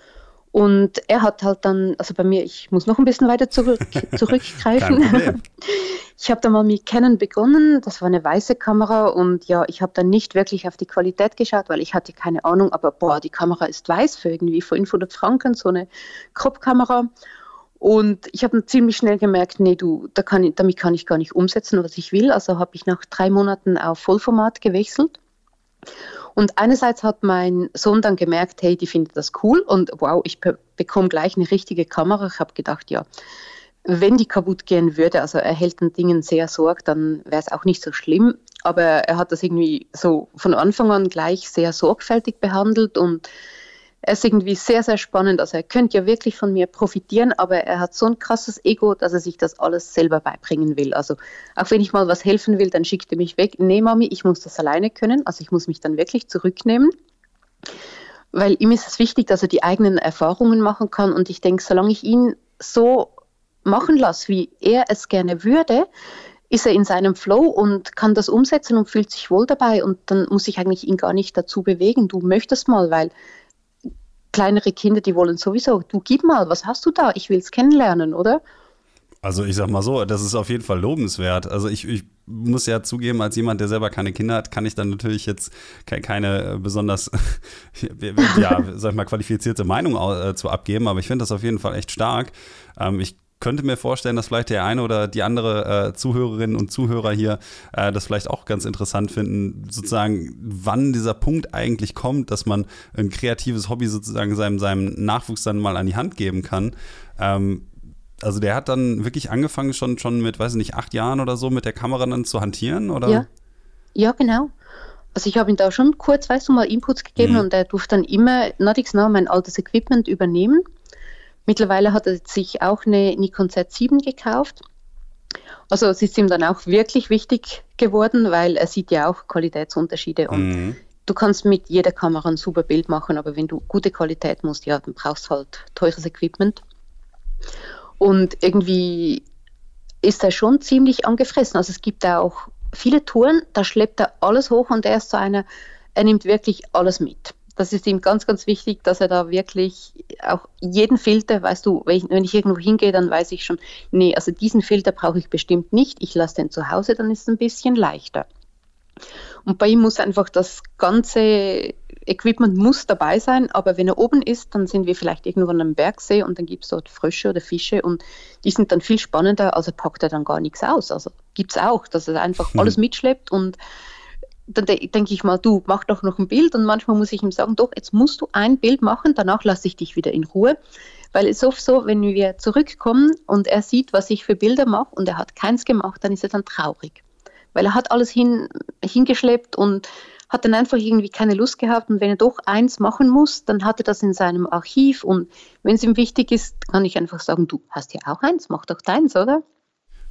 Und er hat halt dann, also bei mir, ich muss noch ein bisschen weiter zurück, zurückgreifen. ich habe dann mal mit Canon begonnen, das war eine weiße Kamera und ja, ich habe dann nicht wirklich auf die Qualität geschaut, weil ich hatte keine Ahnung, aber boah, die Kamera ist weiß für irgendwie 500 Franken, so eine Crop-Kamera. Und ich habe ziemlich schnell gemerkt, nee, du, da kann ich, damit kann ich gar nicht umsetzen, was ich will. Also habe ich nach drei Monaten auf Vollformat gewechselt. Und einerseits hat mein Sohn dann gemerkt, hey, die findet das cool und wow, ich bekomme gleich eine richtige Kamera. Ich habe gedacht, ja, wenn die kaputt gehen würde, also er hält den Dingen sehr Sorge, dann wäre es auch nicht so schlimm. Aber er hat das irgendwie so von Anfang an gleich sehr sorgfältig behandelt und er ist irgendwie sehr, sehr spannend. Also er könnte ja wirklich von mir profitieren, aber er hat so ein krasses Ego, dass er sich das alles selber beibringen will. Also auch wenn ich mal was helfen will, dann schickt er mich weg. Nee, Mami, ich muss das alleine können. Also ich muss mich dann wirklich zurücknehmen. Weil ihm ist es wichtig, dass er die eigenen Erfahrungen machen kann. Und ich denke, solange ich ihn so machen lasse, wie er es gerne würde, ist er in seinem Flow und kann das umsetzen und fühlt sich wohl dabei. Und dann muss ich eigentlich ihn gar nicht dazu bewegen. Du möchtest mal, weil kleinere Kinder, die wollen sowieso, du gib mal, was hast du da? Ich will es kennenlernen, oder? Also ich sag mal so, das ist auf jeden Fall lobenswert. Also ich, ich muss ja zugeben, als jemand, der selber keine Kinder hat, kann ich dann natürlich jetzt keine, besonders, ja, sag ich mal, qualifizierte Meinung äh, zu abgeben, aber ich finde das auf jeden Fall echt stark. Ähm, ich könnte mir vorstellen, dass vielleicht der eine oder die andere äh, Zuhörerinnen und Zuhörer hier äh, das vielleicht auch ganz interessant finden, sozusagen, wann dieser Punkt eigentlich kommt, dass man ein kreatives Hobby sozusagen seinem, seinem Nachwuchs dann mal an die Hand geben kann. Ähm, also der hat dann wirklich angefangen schon, schon mit, weiß ich nicht, acht Jahren oder so mit der Kamera dann zu hantieren, oder? Ja, ja genau. Also ich habe ihm da schon kurz, weißt du, mal Inputs gegeben mhm. und er durfte dann immer, nix nah, mein altes Equipment übernehmen. Mittlerweile hat er sich auch eine Nikon Z7 gekauft. Also es ist ihm dann auch wirklich wichtig geworden, weil er sieht ja auch Qualitätsunterschiede und mhm. du kannst mit jeder Kamera ein super Bild machen, aber wenn du gute Qualität musst, ja, dann brauchst du halt teures Equipment. Und irgendwie ist er schon ziemlich angefressen. Also es gibt auch viele Touren, da schleppt er alles hoch und er ist so einer, er nimmt wirklich alles mit das ist ihm ganz, ganz wichtig, dass er da wirklich auch jeden Filter, weißt du, wenn ich, wenn ich irgendwo hingehe, dann weiß ich schon, nee, also diesen Filter brauche ich bestimmt nicht. Ich lasse den zu Hause, dann ist es ein bisschen leichter. Und bei ihm muss einfach das ganze Equipment muss dabei sein, aber wenn er oben ist, dann sind wir vielleicht irgendwo an einem Bergsee und dann gibt es dort Frösche oder Fische und die sind dann viel spannender, also packt er dann gar nichts aus. Also gibt es auch, dass er einfach hm. alles mitschleppt und dann denke ich mal, du mach doch noch ein Bild und manchmal muss ich ihm sagen, doch, jetzt musst du ein Bild machen, danach lasse ich dich wieder in Ruhe. Weil es oft so, wenn wir zurückkommen und er sieht, was ich für Bilder mache und er hat keins gemacht, dann ist er dann traurig. Weil er hat alles hin, hingeschleppt und hat dann einfach irgendwie keine Lust gehabt. Und wenn er doch eins machen muss, dann hat er das in seinem Archiv. Und wenn es ihm wichtig ist, kann ich einfach sagen, du hast ja auch eins, mach doch deins, oder?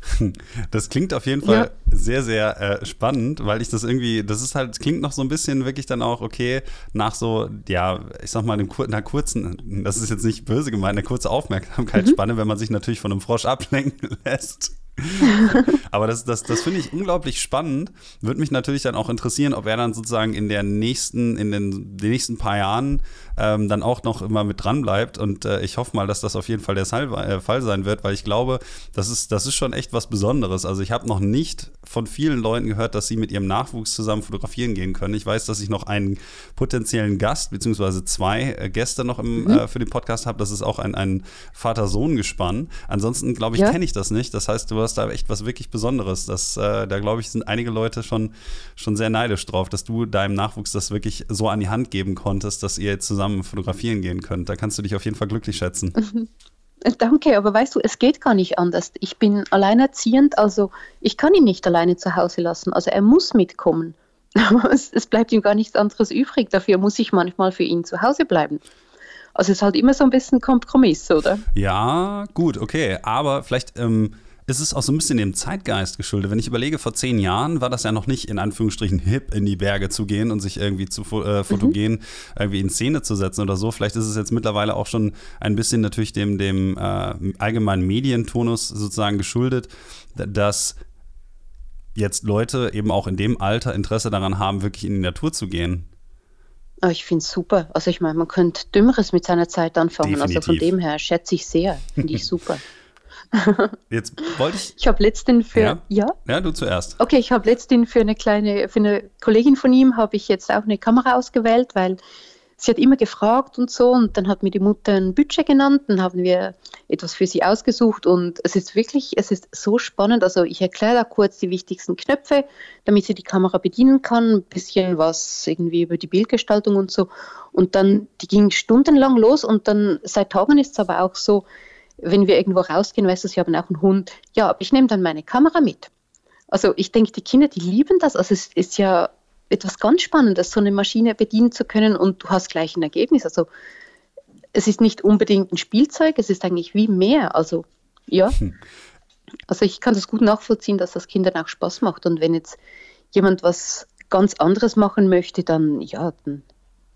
Das klingt auf jeden Fall ja. sehr, sehr äh, spannend, weil ich das irgendwie, das ist halt, klingt noch so ein bisschen wirklich dann auch, okay, nach so, ja, ich sag mal, einem, einer kurzen, das ist jetzt nicht böse gemeint, eine kurze Aufmerksamkeitsspanne, mhm. wenn man sich natürlich von einem Frosch ablenken lässt. Aber das, das, das finde ich unglaublich spannend. Würde mich natürlich dann auch interessieren, ob er dann sozusagen in der nächsten, in den, den nächsten paar Jahren ähm, dann auch noch immer mit dran bleibt. Und äh, ich hoffe mal, dass das auf jeden Fall der äh, Fall sein wird, weil ich glaube, das ist, das ist schon echt was Besonderes. Also ich habe noch nicht von vielen Leuten gehört, dass sie mit ihrem Nachwuchs zusammen fotografieren gehen können. Ich weiß, dass ich noch einen potenziellen Gast, beziehungsweise zwei äh, Gäste noch im, mhm. äh, für den Podcast habe. Das ist auch ein, ein Vater-Sohn-Gespann. Ansonsten, glaube ich, ja. kenne ich das nicht. Das heißt, du hast da echt was wirklich Besonderes. Das, äh, da, glaube ich, sind einige Leute schon, schon sehr neidisch drauf, dass du deinem Nachwuchs das wirklich so an die Hand geben konntest, dass ihr jetzt zusammen fotografieren gehen könnt. Da kannst du dich auf jeden Fall glücklich schätzen. Mhm. Danke, aber weißt du, es geht gar nicht anders. Ich bin alleinerziehend, also ich kann ihn nicht alleine zu Hause lassen. Also er muss mitkommen. es, es bleibt ihm gar nichts anderes übrig. Dafür muss ich manchmal für ihn zu Hause bleiben. Also es ist halt immer so ein bisschen Kompromiss, oder? Ja, gut, okay. Aber vielleicht ähm, ist es auch so ein bisschen dem Zeitgeist geschuldet. Wenn ich überlege, vor zehn Jahren war das ja noch nicht in Anführungsstrichen hip, in die Berge zu gehen und sich irgendwie zu äh, fotogen mhm. irgendwie in Szene zu setzen oder so. Vielleicht ist es jetzt mittlerweile auch schon ein bisschen natürlich dem, dem äh, allgemeinen Medientonus sozusagen geschuldet, dass jetzt Leute eben auch in dem Alter Interesse daran haben, wirklich in die Natur zu gehen. Oh, ich finde es super. Also ich meine, man könnte Dümmeres mit seiner Zeit anfangen. Definitiv. Also von dem her schätze ich sehr. Finde ich super. Jetzt wollte ich. Ich habe letztens für. Ja? ja? Ja, du zuerst. Okay, ich habe letztens für eine kleine, für eine Kollegin von ihm habe ich jetzt auch eine Kamera ausgewählt, weil sie hat immer gefragt und so und dann hat mir die Mutter ein Budget genannt, dann haben wir etwas für sie ausgesucht und es ist wirklich, es ist so spannend. Also ich erkläre da kurz die wichtigsten Knöpfe, damit sie die Kamera bedienen kann, ein bisschen was irgendwie über die Bildgestaltung und so. Und dann, die ging stundenlang los und dann seit Tagen ist es aber auch so, wenn wir irgendwo rausgehen, weißt du, sie haben auch einen Hund, ja, aber ich nehme dann meine Kamera mit. Also ich denke, die Kinder, die lieben das. Also es ist ja etwas ganz Spannendes, so eine Maschine bedienen zu können und du hast gleich ein Ergebnis. Also es ist nicht unbedingt ein Spielzeug, es ist eigentlich wie mehr. Also ja. Hm. Also ich kann das gut nachvollziehen, dass das Kindern auch Spaß macht. Und wenn jetzt jemand was ganz anderes machen möchte, dann ja, dann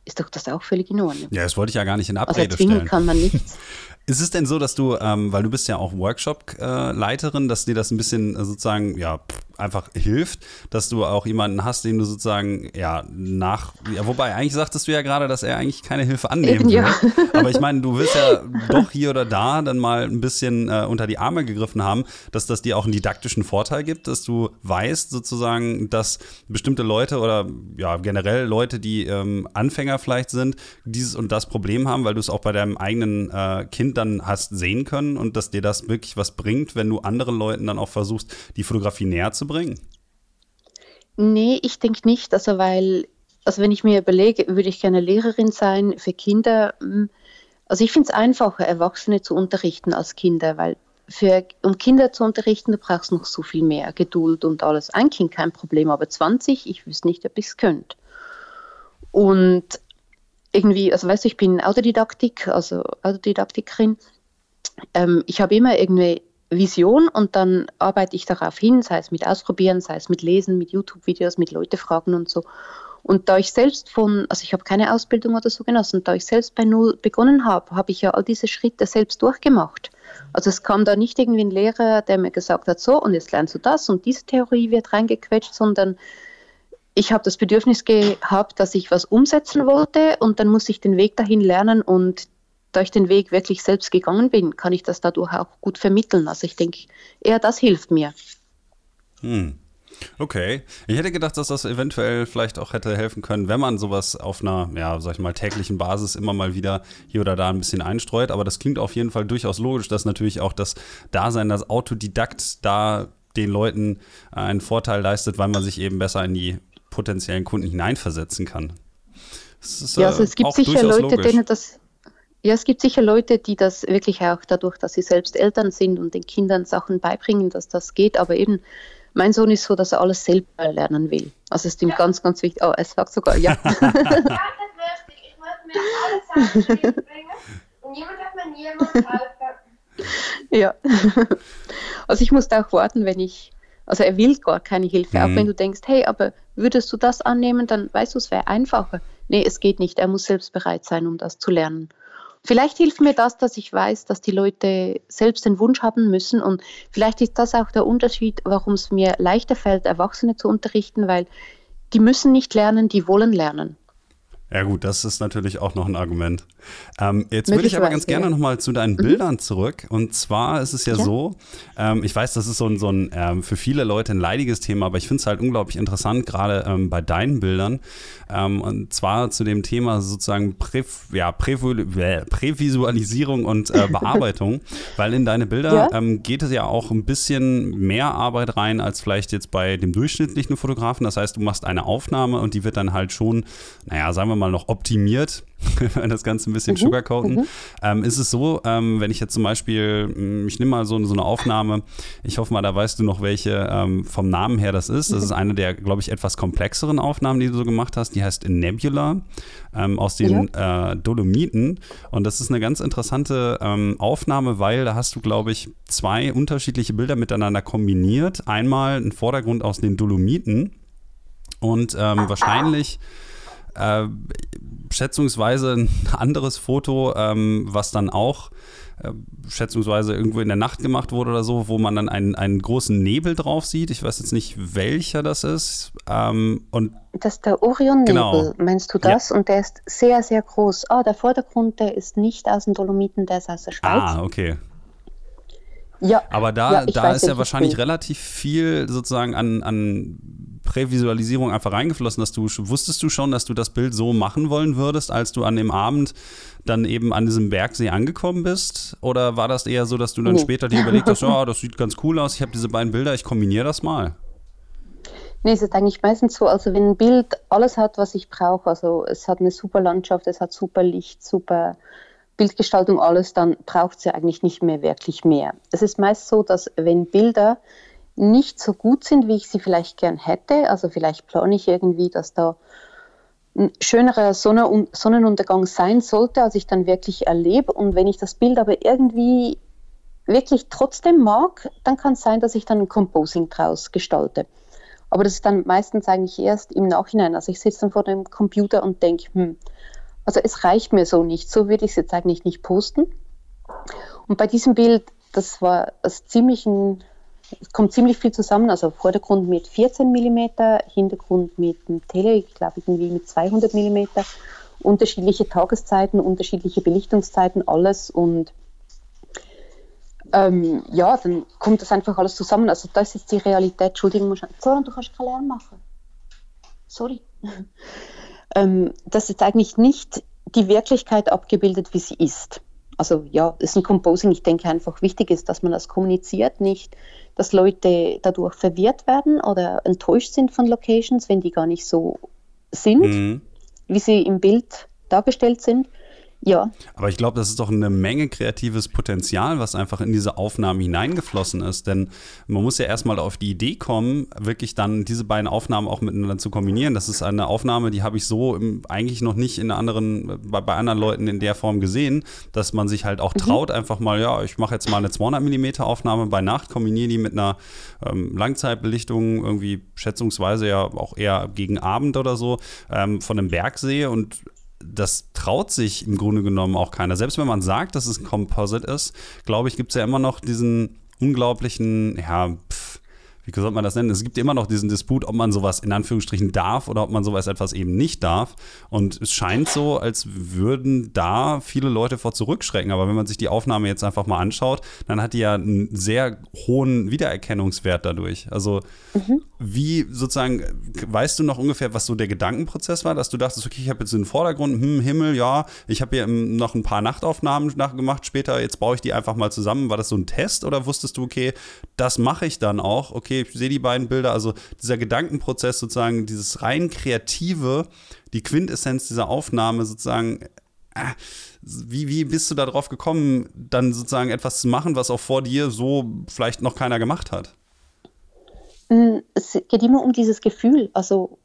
ist doch das auch völlig in Ordnung. Ja, das wollte ich ja gar nicht in also Abrede also stellen. kann man nichts. Ist es denn so, dass du, ähm, weil du bist ja auch Workshop-Leiterin, dass dir das ein bisschen äh, sozusagen, ja, einfach hilft, dass du auch jemanden hast, den du sozusagen, ja, nach, ja, wobei eigentlich sagtest du ja gerade, dass er eigentlich keine Hilfe annehmen will. Ja. Aber ich meine, du wirst ja doch hier oder da dann mal ein bisschen äh, unter die Arme gegriffen haben, dass das dir auch einen didaktischen Vorteil gibt, dass du weißt sozusagen, dass bestimmte Leute oder ja, generell Leute, die ähm, Anfänger vielleicht sind, dieses und das Problem haben, weil du es auch bei deinem eigenen äh, Kind dann hast sehen können und dass dir das wirklich was bringt, wenn du anderen Leuten dann auch versuchst, die Fotografie näher zu bringen? Nee, ich denke nicht. Also, weil, also wenn ich mir überlege, würde ich gerne Lehrerin sein für Kinder. Hm, also ich finde es einfacher, Erwachsene zu unterrichten als Kinder, weil für, um Kinder zu unterrichten, du brauchst noch so viel mehr Geduld und alles. Ein Kind kein Problem, aber 20, ich wüsste nicht, ob ich es könnte. Und irgendwie, also weißt du, ich bin Autodidaktik, also Autodidaktikerin. Ähm, ich habe immer irgendwie Vision und dann arbeite ich darauf hin, sei es mit Ausprobieren, sei es mit Lesen, mit YouTube-Videos, mit Leute fragen und so. Und da ich selbst von, also ich habe keine Ausbildung oder so genossen, da ich selbst bei Null begonnen habe, habe ich ja all diese Schritte selbst durchgemacht. Also es kam da nicht irgendwie ein Lehrer, der mir gesagt hat, so und jetzt lernst du das und diese Theorie wird reingequetscht, sondern ich habe das Bedürfnis gehabt, dass ich was umsetzen wollte und dann muss ich den Weg dahin lernen und da ich den Weg wirklich selbst gegangen bin, kann ich das dadurch auch gut vermitteln. Also ich denke, eher das hilft mir. Hm. Okay. Ich hätte gedacht, dass das eventuell vielleicht auch hätte helfen können, wenn man sowas auf einer, ja, sag ich mal, täglichen Basis immer mal wieder hier oder da ein bisschen einstreut. Aber das klingt auf jeden Fall durchaus logisch, dass natürlich auch das Dasein, das Autodidakt da den Leuten einen Vorteil leistet, weil man sich eben besser in die potenziellen Kunden hineinversetzen kann. Ist, ja, also es äh, gibt sicher Leute, logisch. denen das ja, es gibt sicher Leute, die das wirklich auch dadurch, dass sie selbst Eltern sind und den Kindern Sachen beibringen, dass das geht. Aber eben, mein Sohn ist so, dass er alles selber lernen will. Also es ist ihm ja. ganz, ganz wichtig. Oh, er sagt sogar ja. ja, das wüsste ich. Ich muss mir alles selbst bringen und niemand hat mir niemand helfen. Ja. Also ich musste auch warten, wenn ich, also er will gar keine Hilfe, mhm. auch wenn du denkst, hey, aber würdest du das annehmen, dann weißt du, es wäre einfacher. Nee, es geht nicht. Er muss selbst bereit sein, um das zu lernen. Vielleicht hilft mir das, dass ich weiß, dass die Leute selbst den Wunsch haben müssen. Und vielleicht ist das auch der Unterschied, warum es mir leichter fällt, Erwachsene zu unterrichten, weil die müssen nicht lernen, die wollen lernen. Ja gut, das ist natürlich auch noch ein Argument. Ähm, jetzt würde ich aber ganz gerne nochmal zu deinen mhm. Bildern zurück. Und zwar ist es ja, ja. so, ähm, ich weiß, das ist so ein, so ein ähm, für viele Leute ein leidiges Thema, aber ich finde es halt unglaublich interessant, gerade ähm, bei deinen Bildern. Ähm, und zwar zu dem Thema sozusagen Prä, ja, Prä, Prävisualisierung und äh, Bearbeitung, weil in deine Bilder ja. Ähm, geht es ja auch ein bisschen mehr Arbeit rein als vielleicht jetzt bei dem durchschnittlichen Fotografen. Das heißt, du machst eine Aufnahme und die wird dann halt schon, naja, sagen wir mal, noch optimiert wenn das Ganze ein bisschen mhm. sugarcoaten, mhm. ähm, ist es so, ähm, wenn ich jetzt zum Beispiel, hm, ich nehme mal so, so, eine Aufnahme, ich hoffe mal, da weißt du noch, welche ähm, vom Namen her das ist. Das mhm. ist eine der, glaube ich, etwas komplexeren Aufnahmen, die du so gemacht hast. Die heißt Nebula ähm, aus den ja. äh, Dolomiten. Und das ist eine ganz interessante ähm, Aufnahme, weil da hast du, glaube ich, zwei unterschiedliche Bilder miteinander kombiniert. Einmal ein Vordergrund aus den Dolomiten und ähm, wahrscheinlich äh, schätzungsweise ein anderes Foto, ähm, was dann auch äh, schätzungsweise irgendwo in der Nacht gemacht wurde oder so, wo man dann einen, einen großen Nebel drauf sieht. Ich weiß jetzt nicht, welcher das ist. Ähm, und das ist der Orion-Nebel, genau. meinst du das? Ja. Und der ist sehr, sehr groß. Ah, der Vordergrund, der ist nicht aus den Dolomiten, der ist aus der Schweiz. Ah, okay. Ja, aber da, ja, da ist ja wahrscheinlich relativ viel sozusagen an, an Prävisualisierung einfach reingeflossen, dass du wusstest du schon, dass du das Bild so machen wollen würdest, als du an dem Abend dann eben an diesem Bergsee angekommen bist? Oder war das eher so, dass du dann nee. später dir überlegt hast, ja, oh, das sieht ganz cool aus, ich habe diese beiden Bilder, ich kombiniere das mal? Nee, es ist eigentlich meistens so, also wenn ein Bild alles hat, was ich brauche, also es hat eine super Landschaft, es hat super Licht, super Bildgestaltung, alles, dann braucht es ja eigentlich nicht mehr wirklich mehr. Es ist meist so, dass wenn Bilder nicht so gut sind, wie ich sie vielleicht gern hätte. Also vielleicht plane ich irgendwie, dass da ein schönerer Sonne Sonnenuntergang sein sollte, als ich dann wirklich erlebe. Und wenn ich das Bild aber irgendwie wirklich trotzdem mag, dann kann es sein, dass ich dann ein Composing draus gestalte. Aber das ist dann meistens eigentlich erst im Nachhinein. Also ich sitze dann vor dem Computer und denke, hm, also es reicht mir so nicht. So würde ich es jetzt eigentlich nicht posten. Und bei diesem Bild, das war das ziemlich ein es kommt ziemlich viel zusammen, also Vordergrund mit 14 mm, Hintergrund mit einem Tele, ich glaube irgendwie mit 200 mm, unterschiedliche Tageszeiten, unterschiedliche Belichtungszeiten, alles und ähm, ja, dann kommt das einfach alles zusammen. Also das ist die Realität. Entschuldigung, Zoran, du kannst keinen Lärm machen. Sorry. Ähm, das ist eigentlich nicht die Wirklichkeit abgebildet, wie sie ist. Also ja, es ist ein Composing. Ich denke einfach wichtig ist, dass man das kommuniziert, nicht dass Leute dadurch verwirrt werden oder enttäuscht sind von Locations, wenn die gar nicht so sind, mhm. wie sie im Bild dargestellt sind. Ja. Aber ich glaube, das ist doch eine Menge kreatives Potenzial, was einfach in diese Aufnahmen hineingeflossen ist. Denn man muss ja erstmal auf die Idee kommen, wirklich dann diese beiden Aufnahmen auch miteinander zu kombinieren. Das ist eine Aufnahme, die habe ich so im, eigentlich noch nicht in anderen, bei, bei, anderen Leuten in der Form gesehen, dass man sich halt auch mhm. traut, mhm. einfach mal, ja, ich mache jetzt mal eine 200 mm Aufnahme bei Nacht, kombiniere die mit einer ähm, Langzeitbelichtung, irgendwie schätzungsweise ja auch eher gegen Abend oder so, ähm, von einem Bergsee und das traut sich im Grunde genommen auch keiner. Selbst wenn man sagt, dass es ein Composite ist, glaube ich, gibt es ja immer noch diesen unglaublichen, ja, pff, wie soll man das nennen? Es gibt immer noch diesen Disput, ob man sowas in Anführungsstrichen darf oder ob man sowas etwas eben nicht darf. Und es scheint so, als würden da viele Leute vor zurückschrecken. Aber wenn man sich die Aufnahme jetzt einfach mal anschaut, dann hat die ja einen sehr hohen Wiedererkennungswert dadurch. Also mhm. wie sozusagen, weißt du noch ungefähr, was so der Gedankenprozess war, dass du dachtest, okay, ich habe jetzt den Vordergrund, hm, Himmel, ja, ich habe hier noch ein paar Nachtaufnahmen nachgemacht später, jetzt baue ich die einfach mal zusammen. War das so ein Test oder wusstest du, okay, das mache ich dann auch, okay, okay, ich sehe die beiden Bilder, also dieser Gedankenprozess sozusagen, dieses rein kreative, die Quintessenz dieser Aufnahme sozusagen, äh, wie, wie bist du darauf gekommen, dann sozusagen etwas zu machen, was auch vor dir so vielleicht noch keiner gemacht hat? Mm, es geht immer um dieses Gefühl. Also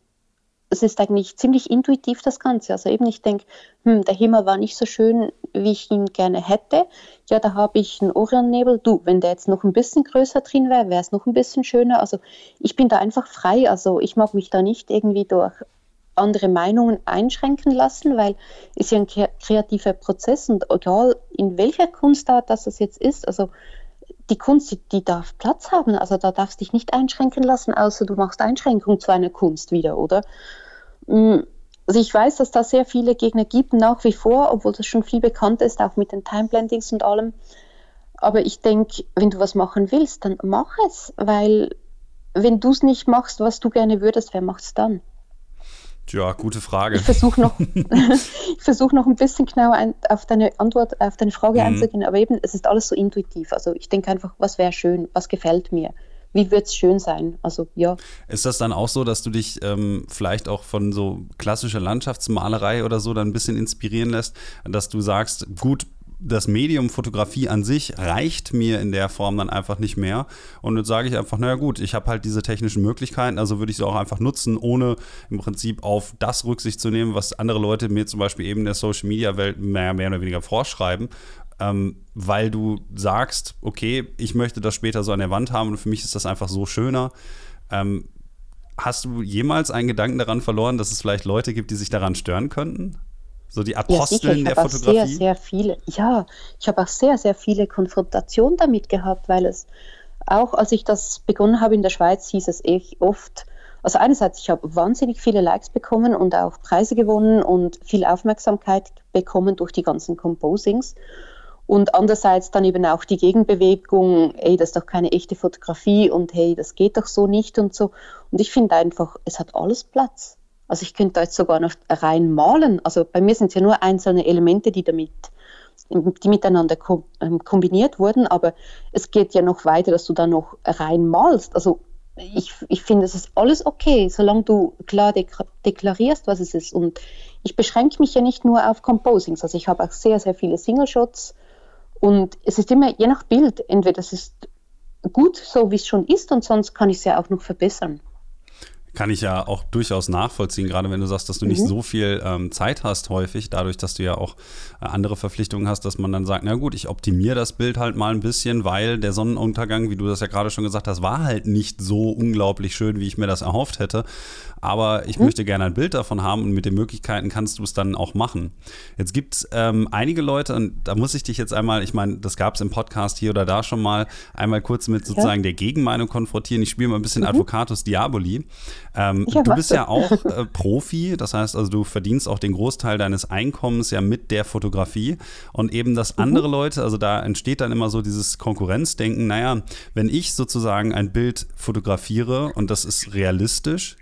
es ist eigentlich ziemlich intuitiv das Ganze. Also eben ich denke, hm, der Himmel war nicht so schön, wie ich ihn gerne hätte. Ja, da habe ich einen Orionnebel. Du, wenn der jetzt noch ein bisschen größer drin wäre, wäre es noch ein bisschen schöner. Also ich bin da einfach frei. Also ich mag mich da nicht irgendwie durch andere Meinungen einschränken lassen, weil es ja ein kreativer Prozess und egal in welcher Kunstart das jetzt ist, also die Kunst, die, darf Platz haben, also da darfst du dich nicht einschränken lassen, außer du machst Einschränkung zu einer Kunst wieder, oder? Mm, also ich weiß, dass da sehr viele Gegner gibt, nach wie vor, obwohl das schon viel bekannt ist, auch mit den Timeblendings und allem. Aber ich denke, wenn du was machen willst, dann mach es, weil wenn du es nicht machst, was du gerne würdest, wer macht es dann? Tja, gute Frage. Ich versuche noch, versuch noch ein bisschen genauer ein, auf deine Antwort, auf deine Frage mhm. einzugehen, aber eben, es ist alles so intuitiv. Also ich denke einfach, was wäre schön, was gefällt mir, wie wird es schön sein? Also ja. Ist das dann auch so, dass du dich ähm, vielleicht auch von so klassischer Landschaftsmalerei oder so dann ein bisschen inspirieren lässt, dass du sagst, gut, das Medium Fotografie an sich reicht mir in der Form dann einfach nicht mehr. Und jetzt sage ich einfach, naja gut, ich habe halt diese technischen Möglichkeiten, also würde ich sie auch einfach nutzen, ohne im Prinzip auf das Rücksicht zu nehmen, was andere Leute mir zum Beispiel eben in der Social Media Welt mehr, mehr oder weniger vorschreiben. Ähm, weil du sagst, okay, ich möchte das später so an der Wand haben und für mich ist das einfach so schöner. Ähm, hast du jemals einen Gedanken daran verloren, dass es vielleicht Leute gibt, die sich daran stören könnten? So die Aposteln ja, der Fotografie? Sehr, sehr viele. Ja, ich habe auch sehr, sehr viele Konfrontationen damit gehabt, weil es auch, als ich das begonnen habe in der Schweiz, hieß es echt oft, also einerseits, ich habe wahnsinnig viele Likes bekommen und auch Preise gewonnen und viel Aufmerksamkeit bekommen durch die ganzen Composings. Und andererseits dann eben auch die Gegenbewegung, ey, das ist doch keine echte Fotografie und hey, das geht doch so nicht und so. Und ich finde einfach, es hat alles Platz. Also ich könnte da jetzt sogar noch rein malen. Also bei mir sind es ja nur einzelne Elemente, die damit die miteinander ähm, kombiniert wurden, aber es geht ja noch weiter, dass du da noch rein malst. Also ich, ich finde, es ist alles okay, solange du klar deklarierst, was es ist. Und ich beschränke mich ja nicht nur auf Composings, also ich habe auch sehr, sehr viele Single-Shots und es ist immer je nach Bild, entweder es ist gut, so wie es schon ist und sonst kann ich es ja auch noch verbessern kann ich ja auch durchaus nachvollziehen, gerade wenn du sagst, dass du nicht mhm. so viel ähm, Zeit hast häufig, dadurch, dass du ja auch äh, andere Verpflichtungen hast, dass man dann sagt, na gut, ich optimiere das Bild halt mal ein bisschen, weil der Sonnenuntergang, wie du das ja gerade schon gesagt hast, war halt nicht so unglaublich schön, wie ich mir das erhofft hätte. Aber ich mhm. möchte gerne ein Bild davon haben und mit den Möglichkeiten kannst du es dann auch machen. Jetzt gibt es ähm, einige Leute, und da muss ich dich jetzt einmal, ich meine, das gab es im Podcast hier oder da schon mal, einmal kurz mit sozusagen ja. der Gegenmeinung konfrontieren. Ich spiele mal ein bisschen mhm. Advocatus Diaboli. Ähm, ja, du bist ja auch äh, Profi, das heißt also, du verdienst auch den Großteil deines Einkommens ja mit der Fotografie. Und eben das mhm. andere Leute, also da entsteht dann immer so dieses Konkurrenzdenken, naja, wenn ich sozusagen ein Bild fotografiere und das ist realistisch,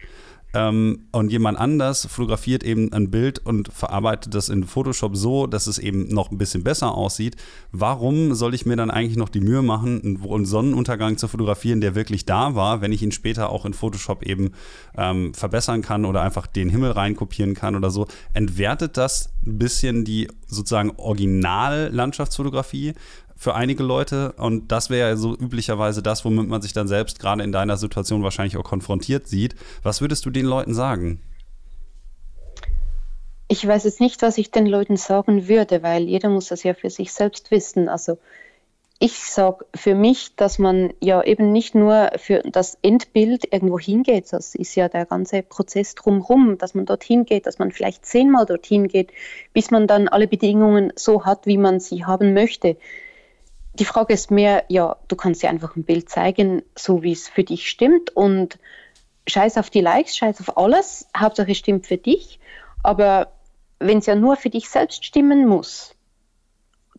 ähm, und jemand anders fotografiert eben ein Bild und verarbeitet das in Photoshop so, dass es eben noch ein bisschen besser aussieht. Warum soll ich mir dann eigentlich noch die Mühe machen, einen Sonnenuntergang zu fotografieren, der wirklich da war, wenn ich ihn später auch in Photoshop eben ähm, verbessern kann oder einfach den Himmel reinkopieren kann oder so? Entwertet das ein bisschen die sozusagen Original-Landschaftsfotografie? Für einige Leute. Und das wäre ja so üblicherweise das, womit man sich dann selbst gerade in deiner Situation wahrscheinlich auch konfrontiert sieht. Was würdest du den Leuten sagen? Ich weiß jetzt nicht, was ich den Leuten sagen würde, weil jeder muss das ja für sich selbst wissen. Also ich sage für mich, dass man ja eben nicht nur für das Endbild irgendwo hingeht, das ist ja der ganze Prozess drumherum, dass man dorthin geht, dass man vielleicht zehnmal dorthin geht, bis man dann alle Bedingungen so hat, wie man sie haben möchte die Frage ist mehr, ja, du kannst dir einfach ein Bild zeigen, so wie es für dich stimmt und scheiß auf die Likes, scheiß auf alles, Hauptsache es stimmt für dich, aber wenn es ja nur für dich selbst stimmen muss,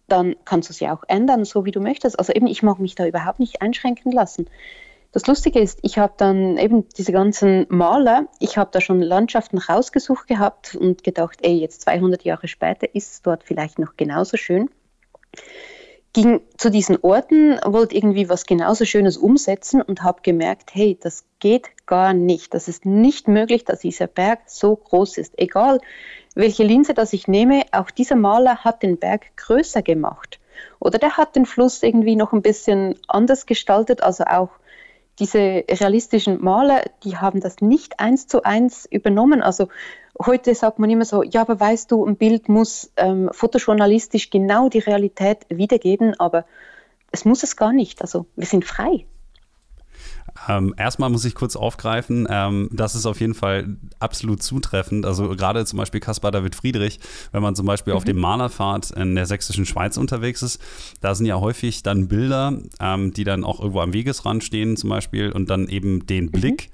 dann kannst du es ja auch ändern, so wie du möchtest. Also eben, ich mag mich da überhaupt nicht einschränken lassen. Das Lustige ist, ich habe dann eben diese ganzen Maler, ich habe da schon Landschaften rausgesucht gehabt und gedacht, ey, jetzt 200 Jahre später ist es dort vielleicht noch genauso schön ging zu diesen Orten, wollte irgendwie was genauso Schönes umsetzen und habe gemerkt, hey, das geht gar nicht. Das ist nicht möglich, dass dieser Berg so groß ist. Egal, welche Linse das ich nehme, auch dieser Maler hat den Berg größer gemacht. Oder der hat den Fluss irgendwie noch ein bisschen anders gestaltet, also auch diese realistischen Maler, die haben das nicht eins zu eins übernommen. Also heute sagt man immer so, ja, aber weißt du, ein Bild muss ähm, fotojournalistisch genau die Realität wiedergeben, aber es muss es gar nicht. Also wir sind frei. Ähm, erstmal muss ich kurz aufgreifen, ähm, das ist auf jeden Fall absolut zutreffend. Also gerade zum Beispiel Caspar David Friedrich, wenn man zum Beispiel mhm. auf dem Malerfahrt in der sächsischen Schweiz unterwegs ist, da sind ja häufig dann Bilder, ähm, die dann auch irgendwo am Wegesrand stehen zum Beispiel und dann eben den mhm. Blick,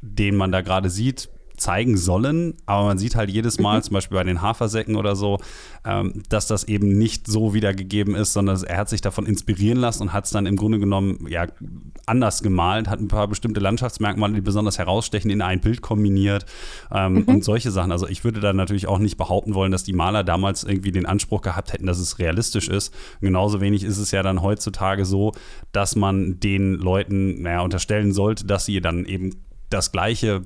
den man da gerade sieht, zeigen sollen, aber man sieht halt jedes Mal, mhm. zum Beispiel bei den Hafersäcken oder so, ähm, dass das eben nicht so wiedergegeben ist, sondern er hat sich davon inspirieren lassen und hat es dann im Grunde genommen ja anders gemalt, hat ein paar bestimmte Landschaftsmerkmale, die besonders herausstechen, in ein Bild kombiniert ähm, mhm. und solche Sachen. Also ich würde da natürlich auch nicht behaupten wollen, dass die Maler damals irgendwie den Anspruch gehabt hätten, dass es realistisch ist. Genauso wenig ist es ja dann heutzutage so, dass man den Leuten, naja, unterstellen sollte, dass sie dann eben das gleiche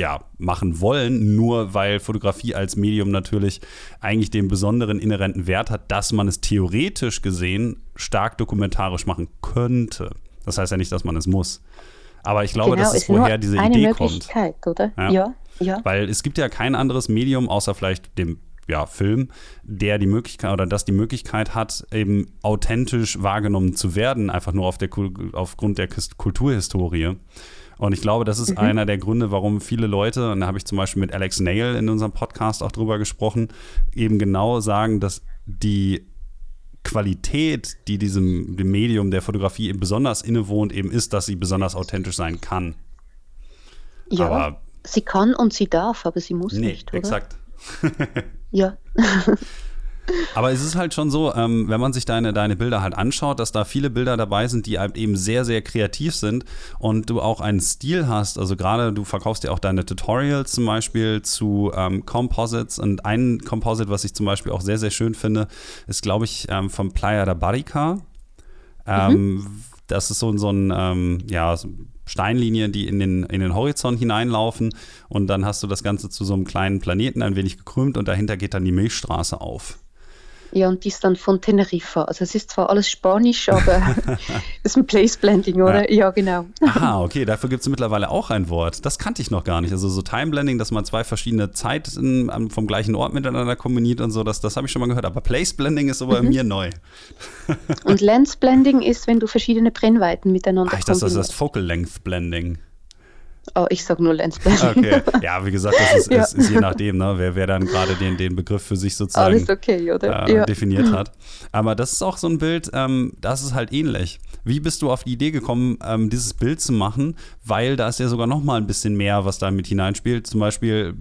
ja, machen wollen, nur weil Fotografie als Medium natürlich eigentlich den besonderen inhärenten Wert hat, dass man es theoretisch gesehen stark dokumentarisch machen könnte. Das heißt ja nicht, dass man es muss. Aber ich glaube, genau, das ist, woher diese eine Idee Möglichkeit, kommt. oder? Ja. ja, ja. Weil es gibt ja kein anderes Medium, außer vielleicht dem ja, Film, der die Möglichkeit oder das die Möglichkeit hat, eben authentisch wahrgenommen zu werden, einfach nur auf der, aufgrund der Kulturhistorie. Und ich glaube, das ist mhm. einer der Gründe, warum viele Leute, und da habe ich zum Beispiel mit Alex Nail in unserem Podcast auch drüber gesprochen, eben genau sagen, dass die Qualität, die diesem dem Medium der Fotografie eben besonders innewohnt, eben ist, dass sie besonders authentisch sein kann. Ja, aber, sie kann und sie darf, aber sie muss nee, nicht, oder? exakt. Ja. Aber es ist halt schon so, ähm, wenn man sich deine, deine Bilder halt anschaut, dass da viele Bilder dabei sind, die halt eben sehr, sehr kreativ sind und du auch einen Stil hast. Also gerade du verkaufst ja auch deine Tutorials zum Beispiel zu ähm, Composites und ein Composite, was ich zum Beispiel auch sehr, sehr schön finde, ist, glaube ich, ähm, vom Playa da Barrica. Ähm, mhm. Das ist so, so ein, ähm, ja, so Steinlinien, die in den, in den Horizont hineinlaufen und dann hast du das Ganze zu so einem kleinen Planeten ein wenig gekrümmt und dahinter geht dann die Milchstraße auf. Ja, und die ist dann von Teneriffa. Also es ist zwar alles Spanisch, aber es ist ein Place Blending, oder? Ja, ja genau. Aha, okay, dafür gibt es mittlerweile auch ein Wort. Das kannte ich noch gar nicht. Also so Time Blending, dass man zwei verschiedene Zeiten vom gleichen Ort miteinander kombiniert und so, das, das habe ich schon mal gehört. Aber Place Blending ist aber mhm. mir neu. und Lens Blending ist, wenn du verschiedene Brennweiten miteinander Ach, das ist das Focal Length Blending. Oh, ich sag nur Lensblending. Okay, ja, wie gesagt, das ist, ja. ist, ist je nachdem, ne, wer, wer dann gerade den, den Begriff für sich sozusagen Alles okay, oder? Äh, ja. definiert hat. Aber das ist auch so ein Bild, ähm, das ist halt ähnlich. Wie bist du auf die Idee gekommen, ähm, dieses Bild zu machen? Weil da ist ja sogar noch mal ein bisschen mehr, was da mit hineinspielt. Zum Beispiel,